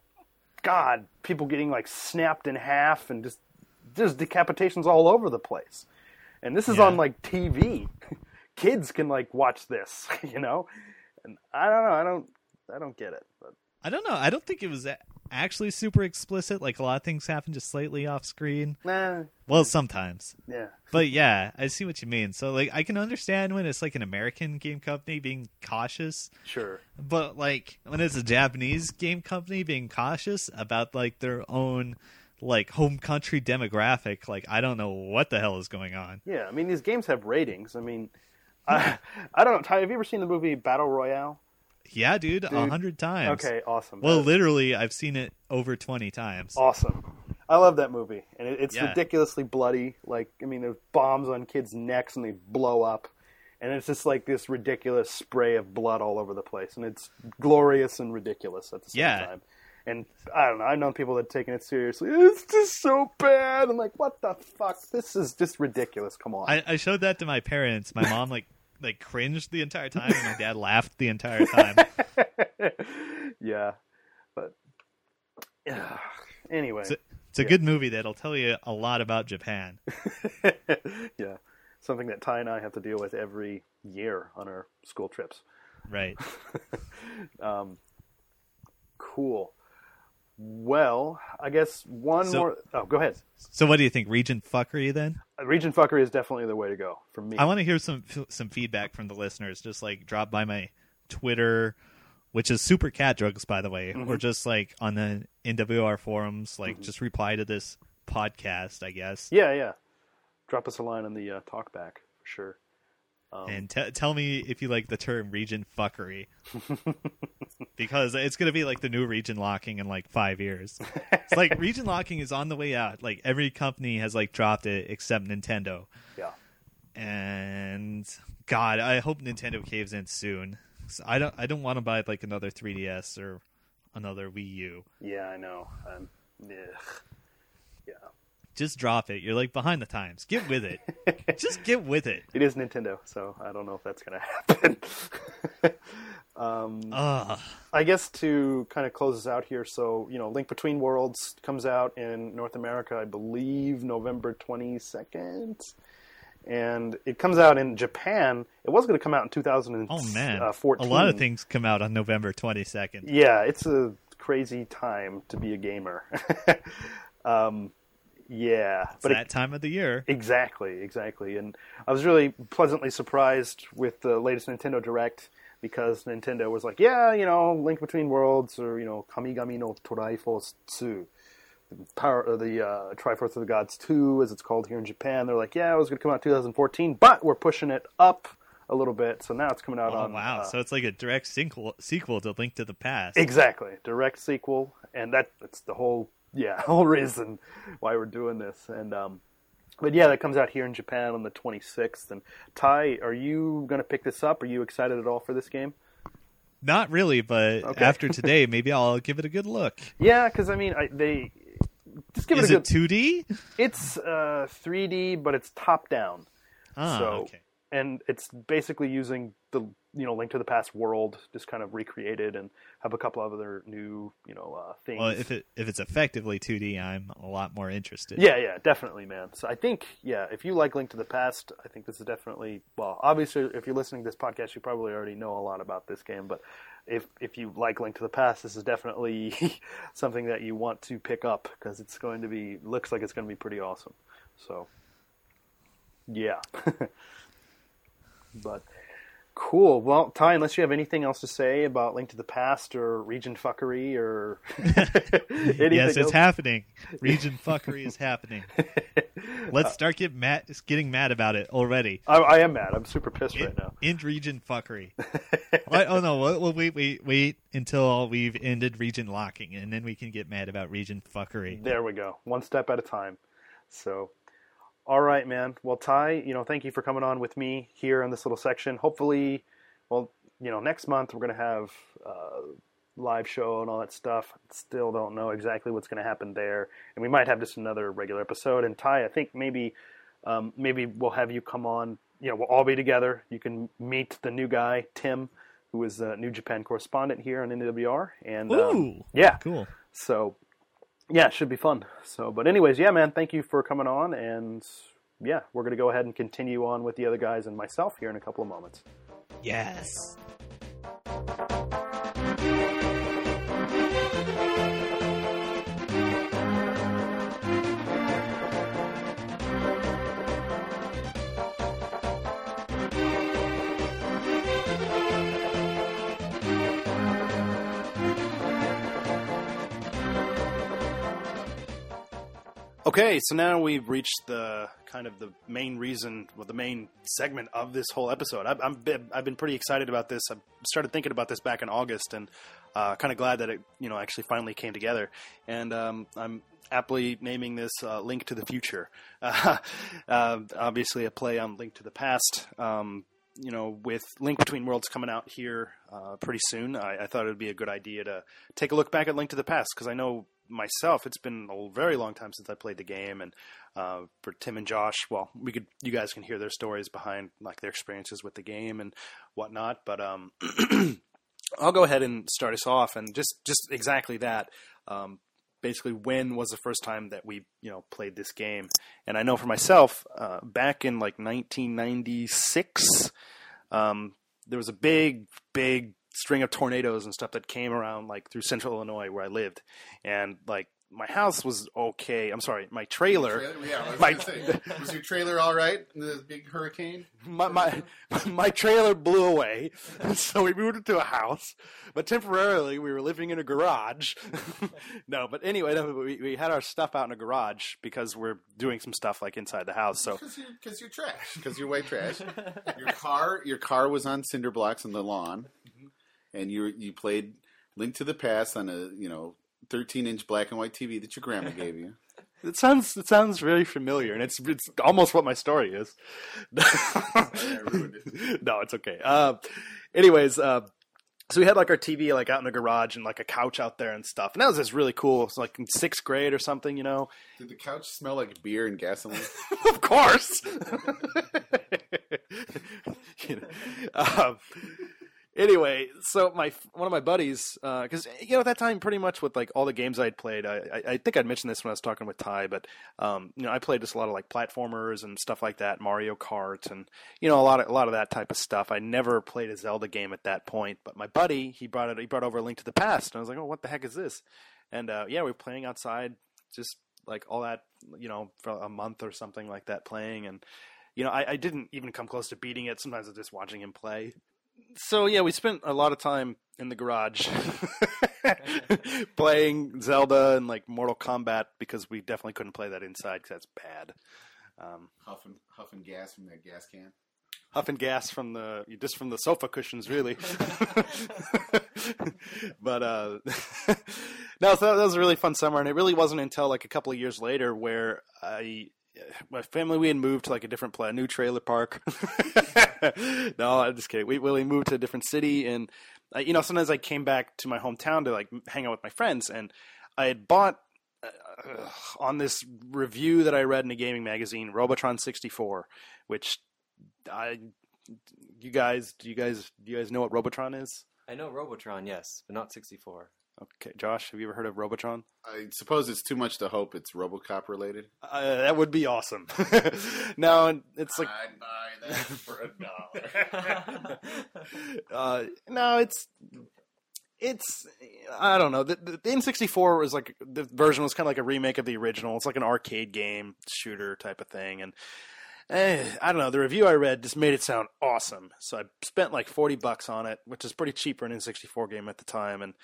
God, people getting like snapped in half and just there's decapitations all over the place. And this is Yeah. on like TV. Kids can like watch this, you know? And I don't know, I don't I don't get it. But I don't know. I don't think it was actually super explicit. Like a lot of things happen just slightly off screen. nah, Well, sometimes. yeah. But yeah, I see what you mean. So like I can understand when it's like an American game company being cautious, Sure. but like when it's a Japanese game company being cautious about like their own like home country demographic, like I don't know what the hell is going on. Yeah, I mean these games have ratings. I mean I I don't know, Ty, have you ever seen the movie Battle Royale? Yeah, dude, a hundred times. Okay, awesome. Well, That- literally, I've seen it over twenty times. awesome. I love that movie, and it, it's Yeah. ridiculously bloody. Like, I mean, there's bombs on kids' necks, and they blow up. and it's just like this ridiculous spray of blood all over the place, and it's glorious and ridiculous at the same Yeah. time. And I don't know. I've known people that taken it seriously. It's just so bad. I'm like, what the fuck? This is just ridiculous. Come on. I, I showed that to my parents. My mom like like cringed the entire time, and my dad laughed the entire time. yeah, but yeah. Anyway, It's a, it's a good movie that'll tell you a lot about Japan. yeah, something that Ty and I have to deal with every year on our school trips. Right. Um, cool. Well, I guess one So- more. Oh, go ahead. So what do you think, Regent fuckery then? Region fuckery is definitely the way to go for me. I want to hear some some feedback from the listeners. Just like drop by my Twitter, which is Super Cat Drugs, by the way, Mm-hmm. or just like on the NWR forums. Like just reply to this podcast, I guess, yeah, yeah. Drop us a line on the uh, talkback for sure. And t- tell me if you like the term region fuckery, because it's gonna be like the new region locking in like five years. it's like region locking is on the way out. Like every company has like dropped it except Nintendo. Yeah. and God, I hope Nintendo caves in soon. I don't, I don't want to buy like another 3DS or another Wii U. Yeah, I know. Um, ugh. Just drop it. You're like behind the times. Get with it. Just get with it. It is Nintendo, so I don't know if that's going to happen. Ugh. I guess to kind of close us out here, so you know, Link Between Worlds comes out in North America, I believe, November twenty second, and it comes out in Japan. It was going to come out in two thousand Oh man, uh, a lot of things come out on November 22nd. Yeah, it's a crazy time to be a gamer. um, yeah, It's but it- that time of the year. Exactly, exactly. And I was really pleasantly surprised with the latest Nintendo Direct because Nintendo was like, yeah, you know, Link Between Worlds or, you know, Kamigami no Triforce 2. The Power the uh, Triforce of the Gods 2, as it's called here in Japan. They're like, yeah, it was going to come out 2014, but we're pushing it up a little bit. So now it's coming out Oh on. wow! uh, so it's like a direct sequel sequel to Link to the Past. Exactly, direct sequel, and that that's the whole yeah whole reason why we're doing this. And um, but yeah, that comes out here in Japan on the 26th. And Ty, are you going to pick this up? Are you excited at all for this game? Not really, but Okay. after today, maybe I'll give it a good look. Yeah, because I mean, I, they just give Is it a it good. 2D? It's uh, 3D, but it's top down. Ah, so okay. and it's basically using the you know Link to the Past world, just kind of recreated, and have a couple of other new you know uh, things. Well, if it if it's effectively 2D, I'm a lot more interested. Yeah, yeah, definitely, man. So I think, yeah, if you like Link to the Past, I think this is definitely well. Obviously, if you're listening to this podcast, you probably already know a lot about this game. But if if you like Link to the Past, this is definitely something that you want to pick up because it's going to be looks like it's going to be pretty awesome. So, yeah. but cool. Well, Ty, unless you have anything else to say about Link to the Past or region fuckery or anything yes, it's else? happening. Region fuckery is happening. Let's uh, start get mad, getting mad about it already. I, I am mad. I'm super pissed In, right now. in region fuckery. What- oh no! We'll wait, wait, wait until we've ended region locking, and then we can get mad about region fuckery. There we go. One step at a time. So, all right, man. Well, Ty, you know, thank you for coming on with me here in this little section. Hopefully, well, you know, next month we're going to have uh, live show and all that stuff. Still don't know exactly what's going to happen there, and we might have just another regular episode. And Ty, I think maybe, um, maybe we'll have you come on. You know, we'll all be together. You can meet the new guy, Tim, who is the New Japan correspondent here on NWR. And um, Ooh, yeah, cool. so, yeah, it should be fun. So, but anyways, yeah, man, thank you for coming on, and yeah, we're gonna go ahead and continue on with the other guys and myself here in a couple of moments. Yes. Okay, so now we've reached the kind of the main reason, well, the main segment of this whole episode. I've, I'm, been- I've been pretty excited about this. I started thinking about this back in August, and uh, kind of glad that it, you know, actually finally came together. And um, I'm aptly naming this uh, "Link to the Future." Uh, obviously, a play on "Link to the Past." Um, you know, with Link Between Worlds coming out here uh, pretty soon, I, I thought it would be a good idea to take a look back at Link to the Past because I know myself it's been a very long time since I played the game, and uh, for Tim and Josh, well, we could you guys can hear their stories behind like their experiences with the game and whatnot, but um. I'll go ahead and start us off, and just just exactly that. Um, basically, when was the first time that we you know played this game? And I know for myself, uh, back in like 1996, um, there was a big, big string of tornadoes and stuff that came around like through Central Illinois where I lived, and like my house was okay. I'm sorry, my trailer. Yeah, was My- say, was your trailer all right in the big hurricane? my my my trailer blew away, so we moved into a house. But temporarily, we were living in a garage. no, but anyway, no, we we had our stuff out in a garage because we're doing some stuff like inside the house. So Because you're, 'cause you're trash. Because you're white trash. your car, your car was on cinder blocks in the lawn, mm-hmm. And you you played Link to the Past on a you know 13 inch black and white TV that your grandma gave you. it sounds it sounds very familiar, and it's it's almost what my story is. it. no, it's okay. Uh, anyways, uh, so we had like our TV like out in the garage and like a couch out there and stuff, and that was just really cool. It's like in sixth grade or something, you know. Did the couch smell like beer and gasoline? of course. You know, um, anyway, so my one of my buddies, because you know at that time, pretty much with like all the games I'd played, I, I, I think I'd mentioned this when I was talking with Ty, but um, you know I played just a lot of like platformers and stuff like that, Mario Kart, and you know a lot of a lot of that type of stuff. I never played a Zelda game at that point, but my buddy he brought it he brought over a Link to the Past, and I was like, oh, what the heck is this? And uh, yeah, we were playing outside, just like all that, you know, for a month or something like that, playing and you know, I, I didn't even come close to beating it. Sometimes I'm just watching him play. So yeah, we spent a lot of time in the garage playing Zelda and like Mortal Kombat because we definitely couldn't play that inside because that's bad. Um, huffing, huffing gas from that gas can. huffing gas from the just from the sofa cushions, really. but uh, no, so that was a really fun summer, and it really wasn't until like a couple of years later where I. My family, we had moved to like a different place, a new trailer park. no, I'm just kidding. We, we moved to a different city, and uh, you know, sometimes I came back to my hometown to like hang out with my friends, and I had bought uh, on this review that I read in a gaming magazine, Robotron 64, which I, you guys, do you guys, do you guys know what Robotron is? I know Robotron, yes, but not 64. Okay, Josh, have you ever heard of Robotron? I suppose it's too much to hope it's RoboCop related. Uh, that would be awesome. no, it's like I'd buy that for a dollar. uh, no, it's it's I don't know. The, the, the N64 was like the version was kind of like a remake of the original. It's like an arcade game shooter type of thing, and eh, I don't know. The review I read just made it sound awesome. So I spent like forty bucks on it, which is pretty cheap for an N64 game at the time, and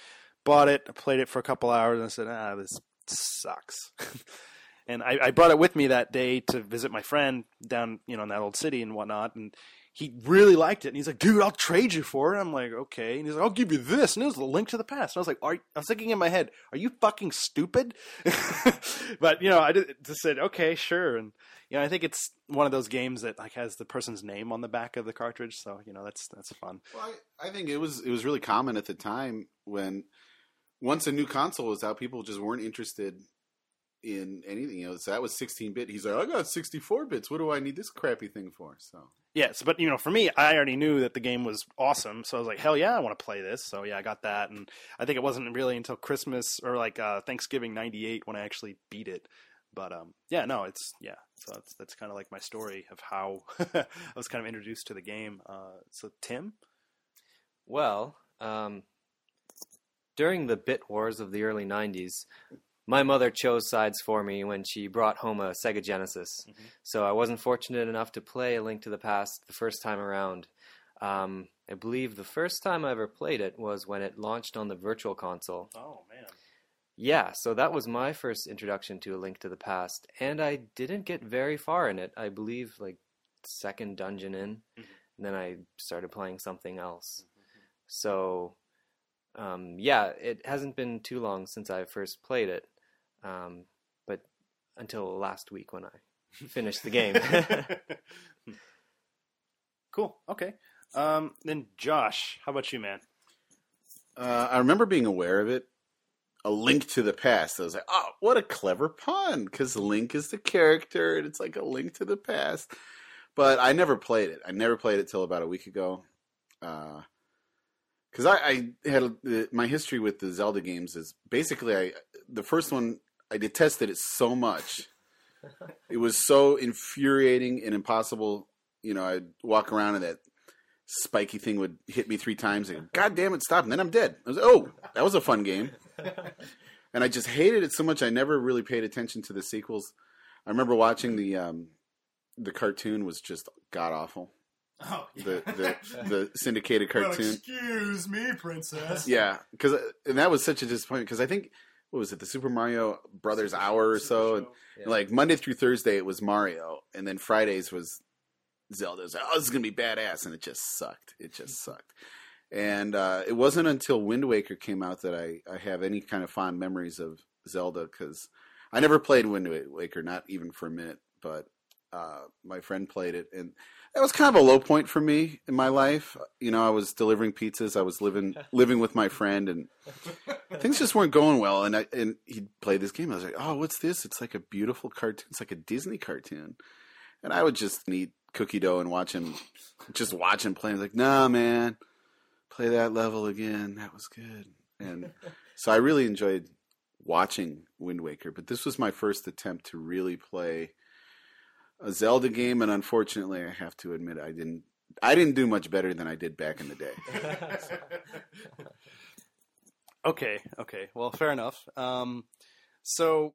bought it. Played it for a couple hours, and I said, "Ah, this sucks." and I, I brought it with me that day to visit my friend down, you know, in that old city and whatnot, and he really liked it. And he's like, dude, I'll trade you for it. I'm like, okay. And he's like, I'll give you this. And it was a link to the past. And I was like, are, I was thinking in my head, are you fucking stupid? but, you know, I just said, okay, sure. And, you know, I think it's one of those games that like has the person's name on the back of the cartridge. So, you know, that's, that's fun. Well, I, I think it was it was really common at the time when once a new console was out, people just weren't interested in anything. You know, so that was 16 bit. He's like, I got 64 bits. What do I need this crappy thing for? So Yes, but you know, for me, I already knew that the game was awesome, so I was like, "Hell yeah, I want to play this." So yeah, I got that, and I think it wasn't really until Christmas or like uh, Thanksgiving '98 when I actually beat it. But um, yeah, no, it's yeah. So that's that's kind of like my story of how I was kind of introduced to the game. Uh, so Tim, Well, um, during the bit wars of the early 90s, my mother chose sides for me when she brought home a Sega Genesis. Mm-hmm. So I wasn't fortunate enough to play A Link to the Past the first time around. Um, I believe the first time I ever played it was when it launched on the Virtual Console. oh man, Yeah, so that was my first introduction to A Link to the Past, and I didn't get very far in it. I believe like second dungeon in, mm-hmm. and then I started playing something else. Mm-hmm. So, um, yeah, it hasn't been too long since I first played it, um, but until last week when I finished the game. Cool. Okay. Um, then Josh, how about you, man? Uh, I remember being aware of it. A link to the past. I was like, oh, what a clever pun! Because Link is the character, and it's like a link to the past. But I never played it. I never played it till about a week ago. Because I, I had a, my history with the Zelda games is basically I the first one I detested it so much. it was so infuriating and impossible. You know, I'd walk around and that spiky thing would hit me three times. And God damn it, stop! And then I'm dead. I was oh, that was a fun game. and I just hated it so much. I never really paid attention to the sequels. I remember watching the um, the cartoon was just god awful. Oh, The the the syndicated cartoon. excuse me, princess. Yeah, because and that was such a disappointment. Because I think what was it, the Super Mario Brothers hour or so, and like Monday through Thursday it was Mario, and then Fridays was Zelda. It was like, oh, this is gonna be badass, and it just sucked. It just sucked. And uh, it wasn't until Wind Waker came out that I, I have any kind of fond memories of Zelda because I never played Wind Waker, not even for a minute. But uh, my friend played it, and that was kind of a low point for me in my life. You know, I was delivering pizzas, I was living living with my friend, and things just weren't going well. And I and he played this game. I was like, oh, what's this? It's like a beautiful cartoon. It's like a Disney cartoon. And I would just eat cookie dough and watch him, just watch him play. I was like, nah, man, play that level again. That was good. And so I really enjoyed watching Wind Waker. But this was my first attempt to really play a Zelda game, and unfortunately, I have to admit, I didn't. I didn't do much better than I did back in the day. Okay, okay. Well, fair enough. Um, so,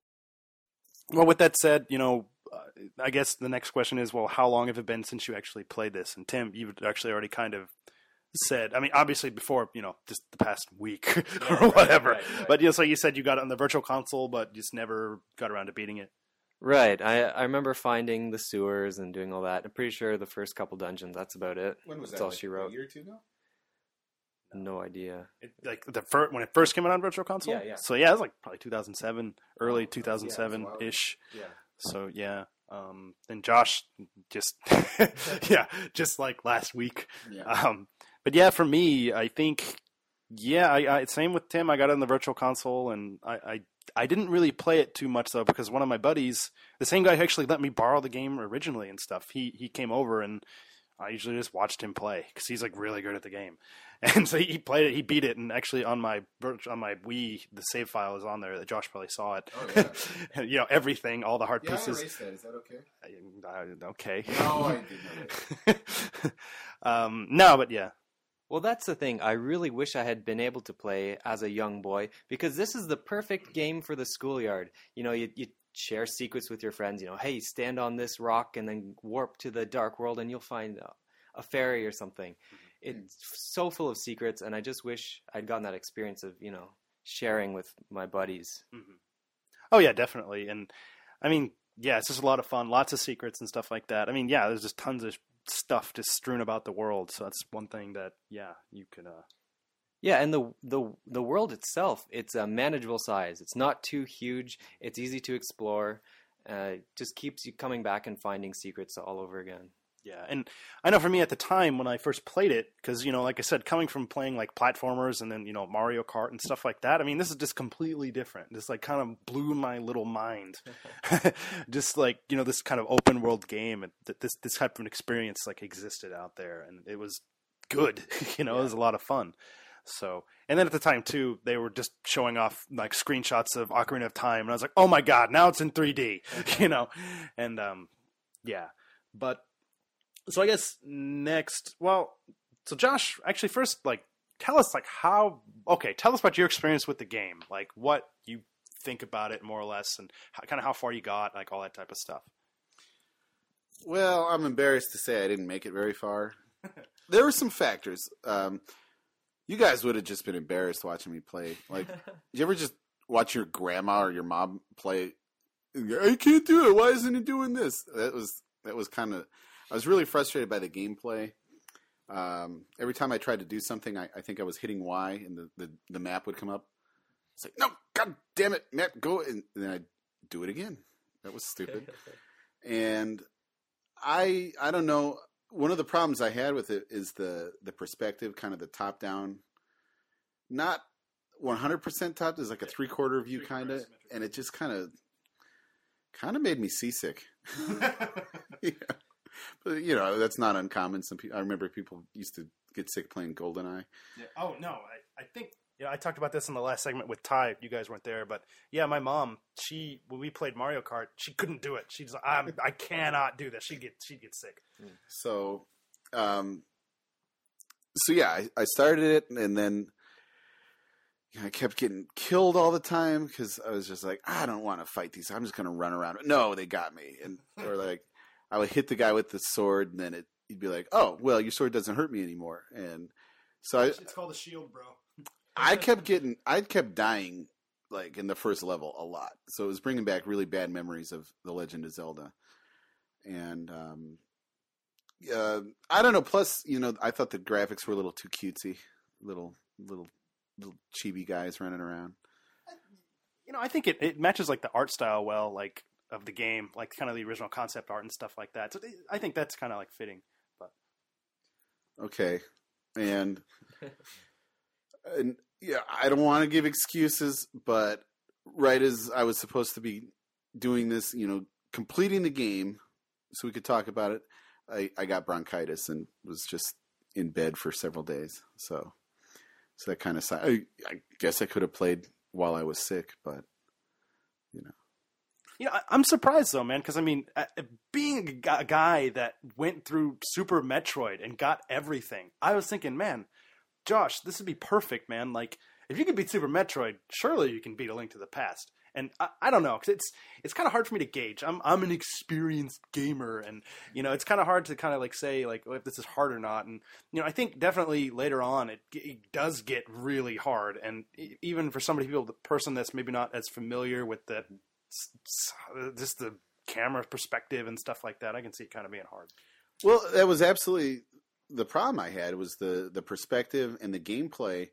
well, with that said, you know, uh, I guess the next question is, well, how long have it been since you actually played this? And Tim, you've actually already kind of said. I mean, obviously before, you know, just the past week or whatever. right, right. But you know, so you said you got it on the virtual console, but just never got around to beating it. Right. I I remember finding the sewers and doing all that. I'm pretty sure the first couple dungeons. That's about it. When was That's all she wrote. A year or two ago? No idea. It, like the first when it first came out on virtual console. Yeah, yeah. So yeah, it was like probably 2007, early Oh, yeah, 2007 ish. Yeah. So yeah. Um, and Josh just yeah, just like last week. Yeah. Um, but yeah, for me, I think yeah, I, I same with Tim. I got it on the virtual console, and I, I I didn't really play it too much though because one of my buddies, the same guy who actually let me borrow the game originally and stuff, he he came over and I usually just watched him play because he's like really good at the game, and so he played it, he beat it, and actually on my on my Wii, the save file is on there. That Josh probably saw it. Oh, you know everything, all the hard Yeah, I pieces. erased that. Is that okay? I- okay. No, I did not. um, no, but yeah, Well, that's the thing. I really wish I had been able to play as a young boy because this is the perfect game for the schoolyard. You know, you, you share secrets with your friends. You know, hey, stand on this rock and then warp to the dark world, and you'll find a, a fairy or something. Mm-hmm. It's so full of secrets, and I just wish I'd gotten that experience of you know sharing with my buddies. Mm-hmm. Oh yeah, definitely. And I mean, yeah, it's just a lot of fun. Lots of secrets and stuff like that. I mean, yeah, there's just tons of stuff just strewn about the world. So that's one thing that yeah, you could. Uh, Yeah, and the the the world itself, it's a manageable size. It's not too huge. It's easy to explore. Uh, just keeps you coming back and finding secrets all over again. Yeah, and I know for me at the time when I first played it, because you know, like I said, coming from playing like platformers and then you know Mario Kart and stuff like that. I mean, this is just completely different. This like kind of blew my little mind. just like you know, this kind of open world game and that this this type of an experience like existed out there, and it was good. you know, it was a lot of fun. So, and then at the time too, they were just showing off like screenshots of Ocarina of Time, and I was like, "Oh my god, now it's in 3D," you know, and um, yeah. But so I guess next, well, so Josh, actually, first, like, tell us like how. Okay, tell us about your experience with the game, like what you think about it more or less, and how, kind of how far you got, like all that type of stuff. Well, I'm embarrassed to say I didn't make it very far. there were some factors. Um, you guys would have just been embarrassed watching me play. Like, did you ever just watch your grandma or your mom play? I can't do it. Why isn't it doing this? That was that was kind of. I was really frustrated by the gameplay. Um, every time I tried to do something, I, I think I was hitting Y, and the, the, the map would come up. It's like, no, god damn it, map, go, and then I'd do it again. That was stupid. and I I don't know one of the problems I had with it is the the perspective, kind of the top down, not one hundred percent top. There's like a three quarter view, kind of, and it just kind of kind of made me seasick. yeah. But you know that's not uncommon. Some people, I remember people used to get sick playing GoldenEye. Yeah. Oh no, I, I think yeah, I talked about this in the last segment with Ty. You guys weren't there, but yeah, my mom, she when we played Mario Kart, she couldn't do it. She's like, I'm, I cannot do this. She get she would get sick. So, um, so yeah, I, I started it, and then you know, I kept getting killed all the time because I was just like, I don't want to fight these. I'm just gonna run around. No, they got me, and or like I would hit the guy with the sword, and then it, he'd be like, Oh, well, your sword doesn't hurt me anymore, and so I, It's called a shield, bro. I kept getting, I kept dying like in the first level a lot. So it was bringing back really bad memories of the Legend of Zelda, and um, uh, I don't know. Plus, you know, I thought the graphics were a little too cutesy, little, little, little chibi guys running around. You know, I think it, it matches like the art style well, like of the game, like kind of the original concept art and stuff like that. So I think that's kind of like fitting. But Okay, and and yeah, I don't want to give excuses, but right as I was supposed to be doing this, you know, completing the game, so we could talk about it, I, I got bronchitis and was just in bed for several days. So, so that kind of I, I guess I could have played while I was sick, but you know, You know, I, I'm surprised though, man, because I mean, uh, being a guy that went through Super Metroid and got everything, I was thinking, man, Josh, this would be perfect, man. Like, if you can beat Super Metroid, surely you can beat A Link to the Past. And I, I don't know, because it's it's kind of hard for me to gauge. I'm I'm an experienced gamer, and you know, it's kind of hard to kind of like say like oh, if this is hard or not. And you know, I think definitely later on it, it does get really hard, and even for somebody people, the person that's maybe not as familiar with the just the camera perspective and stuff like that, I can see it kind of being hard. Well, that was absolutely the problem I had was the the perspective and the gameplay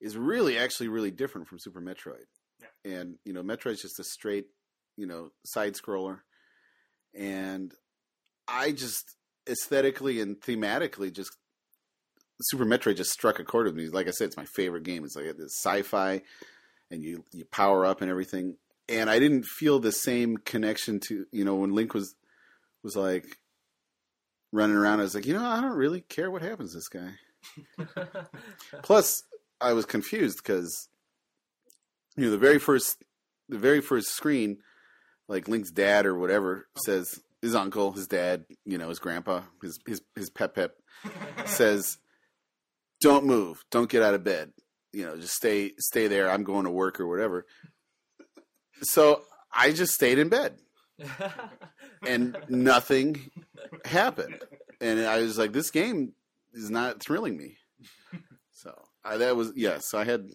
is really actually really different from Super Metroid. And you know, Metroid's just a straight, you know, side scroller. And I just aesthetically and thematically just Super Metroid just struck a chord with me. Like I said, it's my favorite game. It's like this sci-fi and you you power up and everything. And I didn't feel the same connection to, you know, when Link was was like running around. I was like, you know, I don't really care what happens to this guy. Plus, I was confused because you know the very first the very first screen, like Link's dad or whatever says his uncle, his dad, you know, his grandpa, his his his pep pep says, "Don't move, don't get out of bed, you know, just stay stay there. I'm going to work or whatever." So I just stayed in bed and nothing happened. And I was like, this game is not thrilling me. So I, that was yeah. So I had,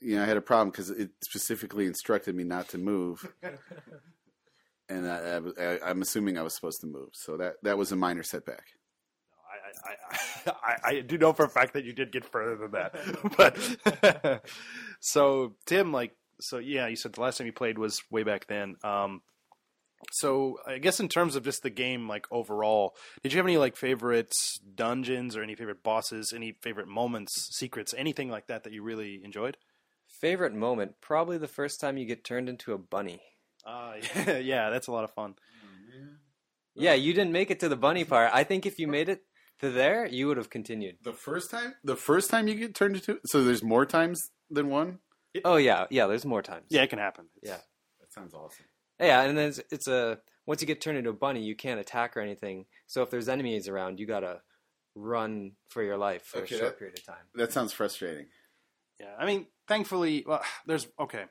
you know, I had a problem because it specifically instructed me not to move, and I, I, was- I, I'm assuming I was supposed to move. So that that was a minor setback. I, I, I, I do know for a fact that you did get further than that. but so Tim, like, so yeah, you said the last time you played was way back then. Um, so I guess in terms of just the game, like overall, did you have any like favorite dungeons or any favorite bosses, any favorite moments, secrets, anything like that that you really enjoyed? Favorite moment? Probably the first time you get turned into a bunny. Uh, yeah, yeah, that's a lot of fun. Yeah, you didn't make it to the bunny part. I think if you made it to there, you would have continued. The first time, the first time you get turned into, so there's more times than one. Oh yeah, yeah. There's more times. Yeah, it can happen. Yeah. That sounds awesome. Yeah, and then it's, it's a once you get turned into a bunny, you can't attack or anything. So if there's enemies around, you gotta run for your life for Okay, a short that- period of time. That sounds frustrating. Yeah, I mean, thankfully, well, there's okay.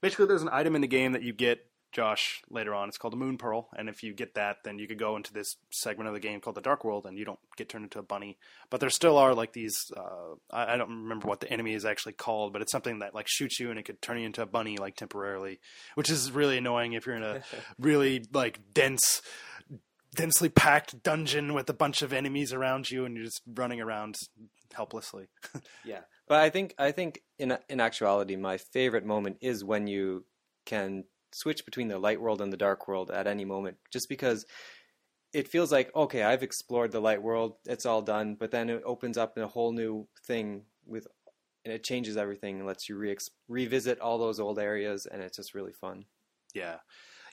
Basically, there's an item in the game that you get, Josh, later on. It's called a Moon Pearl, and if you get that, then you could go into this segment of the game called the Dark World, and you don't get turned into a bunny. But there still are like these. Uh, I, I don't remember what the enemy is actually called, but it's something that like shoots you, and it could turn you into a bunny like temporarily, which is really annoying if you're in a really like dense. Densely packed dungeon with a bunch of enemies around you, and you're just running around helplessly. Yeah, but I think I think in in actuality, my favorite moment is when you can switch between the light world and the dark world at any moment, just because it feels like okay, I've explored the light world, it's all done, but then it opens up in a whole new thing with, and it changes everything and lets you re- revisit all those old areas, and it's just really fun. Yeah,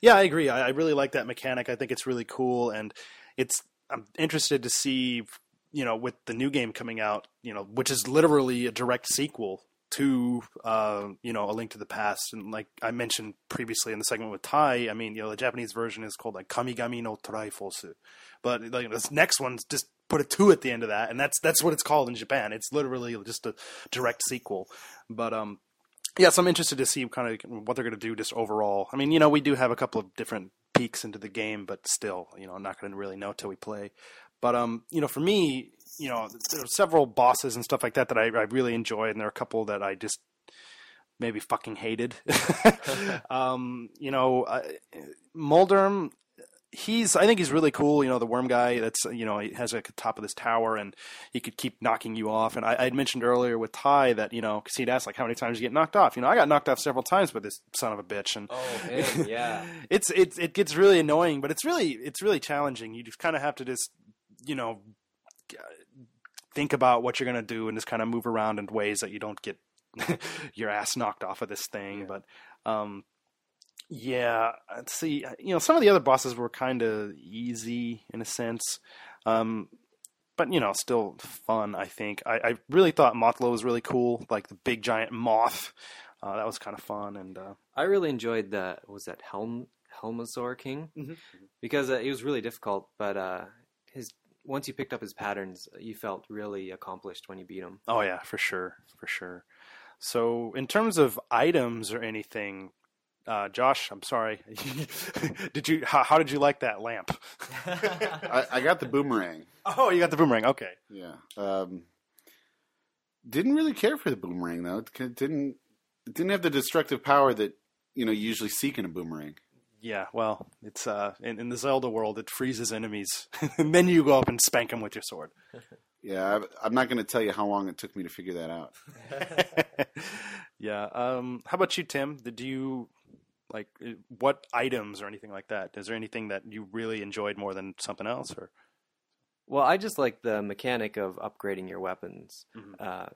yeah, I agree. I, I really like that mechanic. I think it's really cool, and it's. I'm interested to see, you know, with the new game coming out, you know, which is literally a direct sequel to, uh, you know, A Link to the Past, and like I mentioned previously in the segment with Tai, I mean, you know, the Japanese version is called like Kamigami no Triforce, but like this next one's just put a two at the end of that, and that's that's what it's called in Japan. It's literally just a direct sequel, but um, yeah, so I'm interested to see kind of what they're going to do just overall. I mean, you know, we do have a couple of different peeks into the game, but still, you know, I'm not going to really know till we play. But um, you know, for me, you know, there are several bosses and stuff like that that I, I really enjoy, and there are a couple that I just maybe fucking hated. um, you know, uh, Moldorm, he's I think he's really cool. You know, the worm guy that's you know he has like a top of this tower and he could keep knocking you off. And I I had mentioned earlier with Ty that you know because he'd asked like how many times you get knocked off. You know, I got knocked off several times by this son of a bitch. And Oh man, yeah. it's it's it gets really annoying, but it's really it's really challenging. You just kind of have to just you know think about what you're gonna do and just kind of move around in ways that you don't get your ass knocked off of this thing. But um, yeah, let's see. You know, some of the other bosses were kind of easy in a sense. Um, but you know, still fun. I think I, I really thought Mothula was really cool, like the big giant moth. Uh, that was kind of fun, and uh, I really enjoyed the was that Helm Helmasaur King Mhm. because uh, it was really difficult, but uh, his once you picked up his patterns, you felt really accomplished when you beat him. Oh yeah, for sure, for sure. So in terms of items or anything, uh, Josh, I'm sorry. did you? How, how did you like that lamp? I, I got the boomerang. oh, you got the boomerang. Okay. Yeah. Um, didn't really care for the boomerang though. It didn't it didn't have the destructive power that you know you usually seek in a boomerang. Yeah. Well, it's uh, in, in the Zelda world, it freezes enemies, and then you go up and spank them with your sword. Yeah, I, I'm not going to tell you how long it took me to figure that out. yeah. Um, how about you, Tim? Did you like uh, what items or anything like that? Is there anything that you really enjoyed more than something else? Or Well, I just like the mechanic of upgrading your weapons. Mhm. Uh,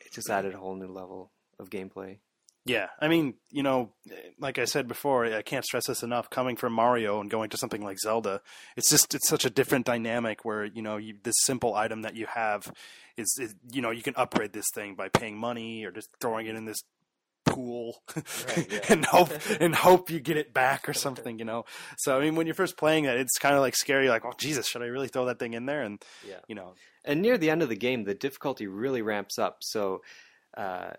it just added a whole new level of gameplay. Yeah, I mean, you know, like I said before, I can't stress this enough. Coming from Mario and going to something like Zelda, it's just it's such a different dynamic where you know you, this simple item that you have is, is you know you can upgrade this thing by paying money or just throwing it in this pool yeah. and hope and hope you get it back or something. You know, so I mean, when you're first playing that, it's kind of like scary. Like, oh Jesus, should I really throw that thing in there? And Yeah. you know, And near the end of the game, the difficulty really ramps up. So uh,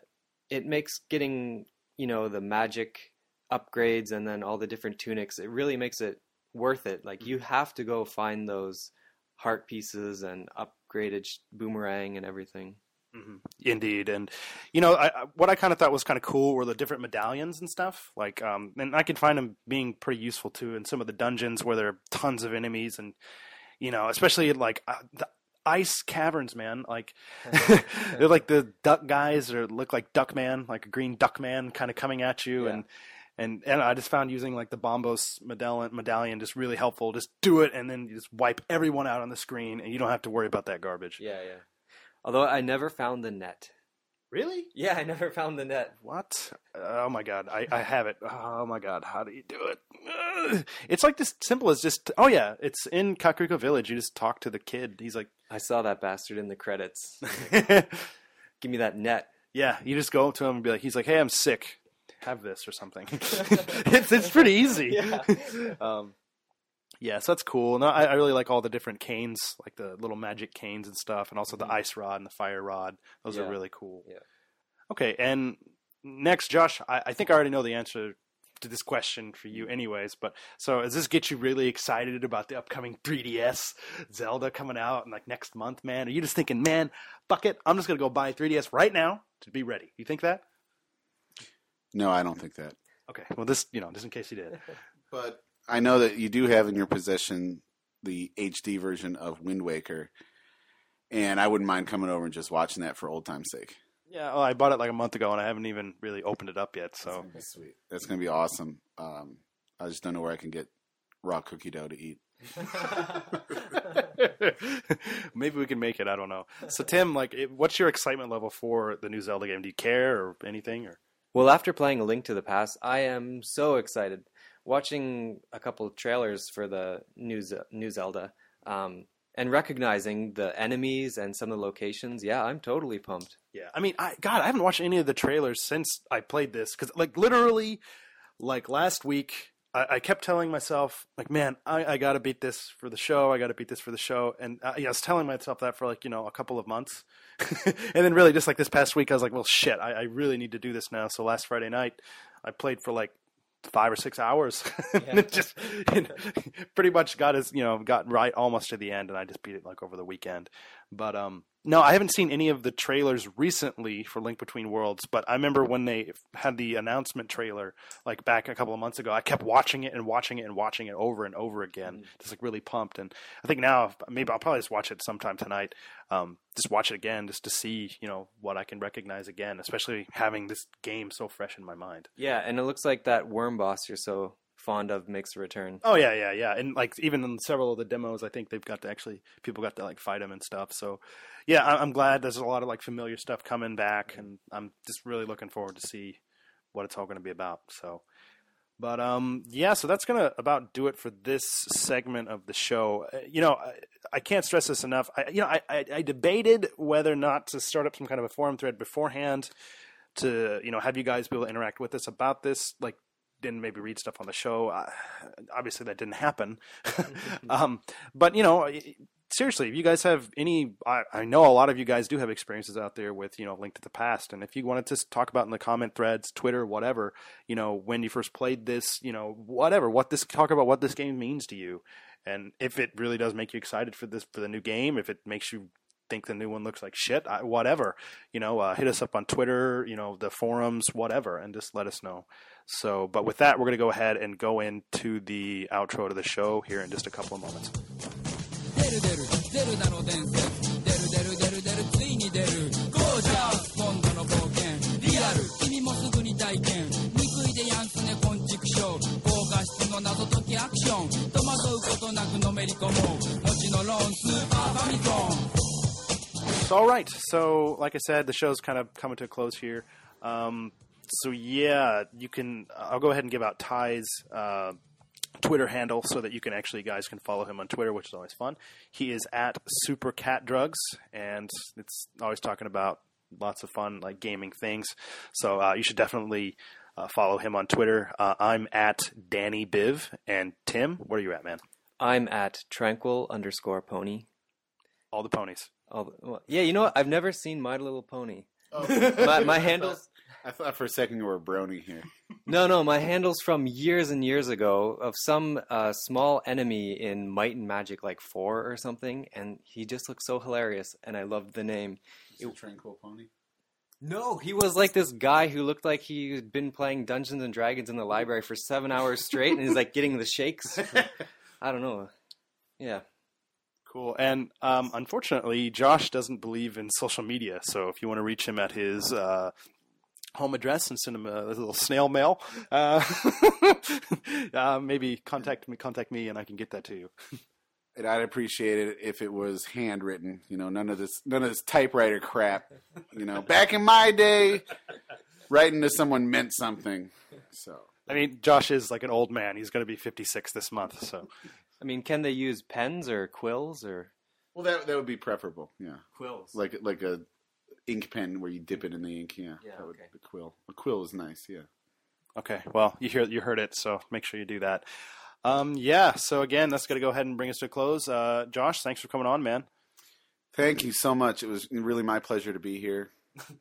it makes getting, you know, the magic upgrades and then all the different tunics, it really makes it worth it. Like, you have to go find those heart pieces and upgraded boomerang and everything. Mhm. Indeed, and you know I, I- what I kind of thought was kind of cool were the different medallions and stuff. Like, um, and I can find them being pretty useful too in some of the dungeons where there are tons of enemies, and you know, especially like uh, the ice caverns, man. Like they're like the duck guys, or look like Duckman, like a green Duckman, kind of coming at you, Yeah. and and and I just found using like the Bombos medallion medallion just really helpful. Just do it, and then you just wipe everyone out on the screen, and you don't have to worry about that garbage. Yeah, yeah. Although I never found the net. Really? Yeah, I never found the net. What? Oh my god, I, I have it. Oh my god, how do you do it? It's like this simple as just. Oh yeah, it's in Kakariko Village. You just talk to the kid. He's like, I saw that bastard in the credits. Give me that net. yeah. You just go up to him and be like, he's like, hey, I'm sick. Have this or something. it's it's pretty easy. um, yeah, so that's cool. I, I really like all the different canes, like the little magic canes and stuff, and also the ice rod and the fire rod. Those are really cool. Yeah. Okay, and next, Josh, I, I think I already know the answer to this question for you, mm. anyways. But so, does this get you really excited about the upcoming 3DS Zelda coming out in like next month, man? Are you just thinking, man, fuck it, I'm just gonna go buy 3DS right now to be ready? You think that? No, I don't think that. Okay, well, this, you know, just in case you did. But I know that you do have in your possession the HD version of Wind Waker, and I wouldn't mind coming over and just watching that for old time's sake. Yeah, well, I bought it like a month ago, and I haven't even really opened it up yet. That's So gonna be sweet. That's gonna be awesome. Um, I just don't know where I can get raw cookie dough to eat. Maybe we can make it. I don't know. So Tim, like, it, what's your excitement level for the new Zelda game? Do you care or anything? Or Well, after playing A Link to the Past, I am so excited. Watching a couple of trailers for the new Ze- new Zelda, um, and recognizing the enemies and some of the locations, yeah, I'm totally pumped. Yeah, I mean, I God, I haven't watched any of the trailers since I played this because, like, literally, like last week, I, I kept telling myself, like, man, I, I got to beat this for the show. I got to beat this for the show, and I, I was telling myself that for like you know a couple of months, and then really just like this past week, I was like, well, shit, I, I really need to do this now. So last Friday night, I played for like five or six hours. And it just and pretty much got his you know got right almost to the end and i just beat it like over the weekend. But um no i haven't seen any of the trailers recently for link between worlds but i remember when they had the announcement trailer like back a couple of months ago i kept watching it and watching it and watching it over and over again just like really pumped. And i think now maybe i'll probably just watch it sometime tonight um just watch it again just to see you know what i can recognize again especially having this game so fresh in my mind. Yeah, and it looks like that worm boss you're so fond of makes a return. Oh yeah, yeah, yeah, and like even in several of the demos, I think they've got to actually people got to like fight him and stuff. So yeah, I'm glad there's a lot of like familiar stuff coming back, and I'm just really looking forward to see what it's all going to be about. So, but um, yeah, so that's gonna about do it for this segment of the show. Uh, you know, I, I can't stress this enough. I, you know, I, I, I debated whether or not to start up some kind of a forum thread beforehand to you know have you guys be able to interact with us about this like didn't maybe read stuff on the show uh, obviously that didn't happen. Um, but you know seriously if you guys have any I, I know a lot of you guys do have experiences out there with you know link to the past and if you wanted to talk about in the comment threads twitter whatever you know when you first played this you know whatever what this talk about what this game means to you. And if it really does make you excited for this for the new game if it makes you think the new one looks like shit, I, whatever. You know, uh, hit us up on Twitter, you know, the forums, whatever, and just let us know. So, but with that, we're going to go ahead and go into the outro to the show here in just a couple of moments. 出る出るゼルダの伝説出る出る出る出るついに出るゴージャス今度の冒険リアル君もすぐに体験憎いでやんすね昆虫賞高画質の謎解きアクション戸惑うことなくのめり込もうもちのろんスーパーファミコン So, all right. So, like I said, the show's kind of coming to a close here. Um, so, yeah, you can. I'll go ahead and give out Ty's uh, Twitter handle so that you can actually, you guys can follow him on Twitter, which is always fun. He is at Super Cat Drugs, and it's always talking about lots of fun, like gaming things. So, uh, you should definitely. Uh, follow him on Twitter. Uh, I'm at Danny Biv. And Tim, where are you at, man? I'm at tranquil underscore pony. All the ponies. All the, well, yeah, you know what? I've never seen My Little Pony. my, my handles. I thought for a second you were a brony here. No, no, my handle's from years and years ago of some uh, small enemy in Might and Magic, like four or something, and he just looked so hilarious, and I loved the name. Is it Tranquil Pony? No, he was like this guy who looked like he'd been playing Dungeons and Dragons in the library for seven hours straight, and he's like getting the shakes. I don't know. Yeah. Cool. And um, unfortunately, Josh doesn't believe in social media. So if you want to reach him at his uh, home address and send him a little snail mail, uh, uh, maybe contact me, contact me, and I can get that to you. And I'd appreciate it if it was handwritten. You know, none of this, none of this typewriter crap. You know, back in my day, writing to someone meant something. So I mean, Josh is like an old man. He's going to be 56 this month. So I mean, can they use pens or quills or well, that that would be preferable. Yeah, quills? like like a ink pen where you dip it in the ink. Yeah, Yeah, that would okay. the quill. A quill is nice. Yeah. Okay, well, you hear you heard it, so make sure you do that. Um, yeah. So again, that's going to go ahead and bring us to a close. Uh, Josh, thanks for coming on, man. Thank you so much. It was really my pleasure to be here,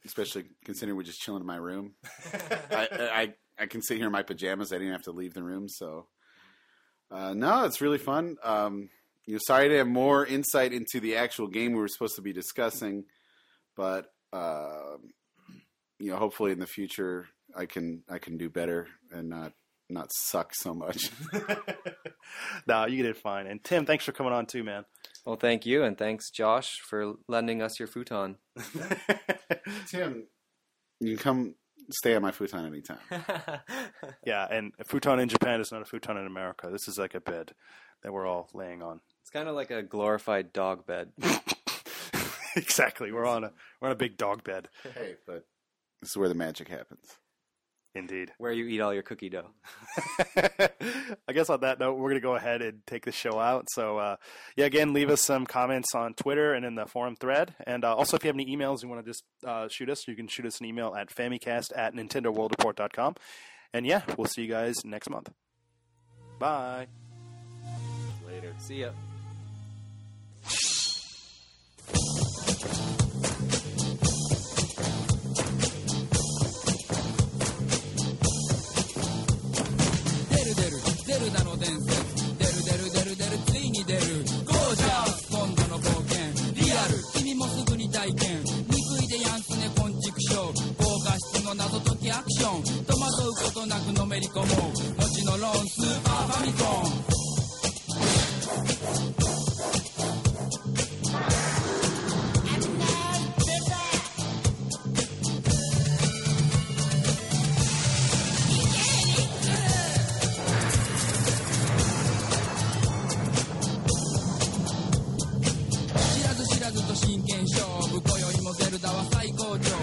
especially considering we're just chilling in my room. I, I I can sit here in my pajamas. I didn't have to leave the room, so uh, no, it's really fun. Um, you know, sorry to have more insight into the actual game we were supposed to be discussing, but uh, you know, hopefully in the future I can I can do better and not not suck so much. no, you did fine. And Tim, thanks for coming on too, man. Well, thank you, and thanks, Josh, for lending us your futon. Tim, you can come stay on my futon anytime. Yeah, and a futon in Japan is not a futon in America. This is like a bed. that we're all laying on. It's kind of like a glorified dog bed. exactly. We're on a we're on a big dog bed. Hey, but this is where the magic happens. Indeed. where you eat all your cookie dough. I guess on that note, we're going to go ahead and take the show out. So, uh, yeah, again, leave us some comments on Twitter and in the forum thread. And uh, also, if you have any emails you want to just uh, shoot us, you can shoot us an email at famicast at nintendoworldreport.com. And yeah, we'll see you guys next month. Bye. Later. See ya. ション。戸惑うことなくのめり込もう。後のローンスーパーファミコン。知らず知らずと真剣勝負。今宵もゼルダは最高潮。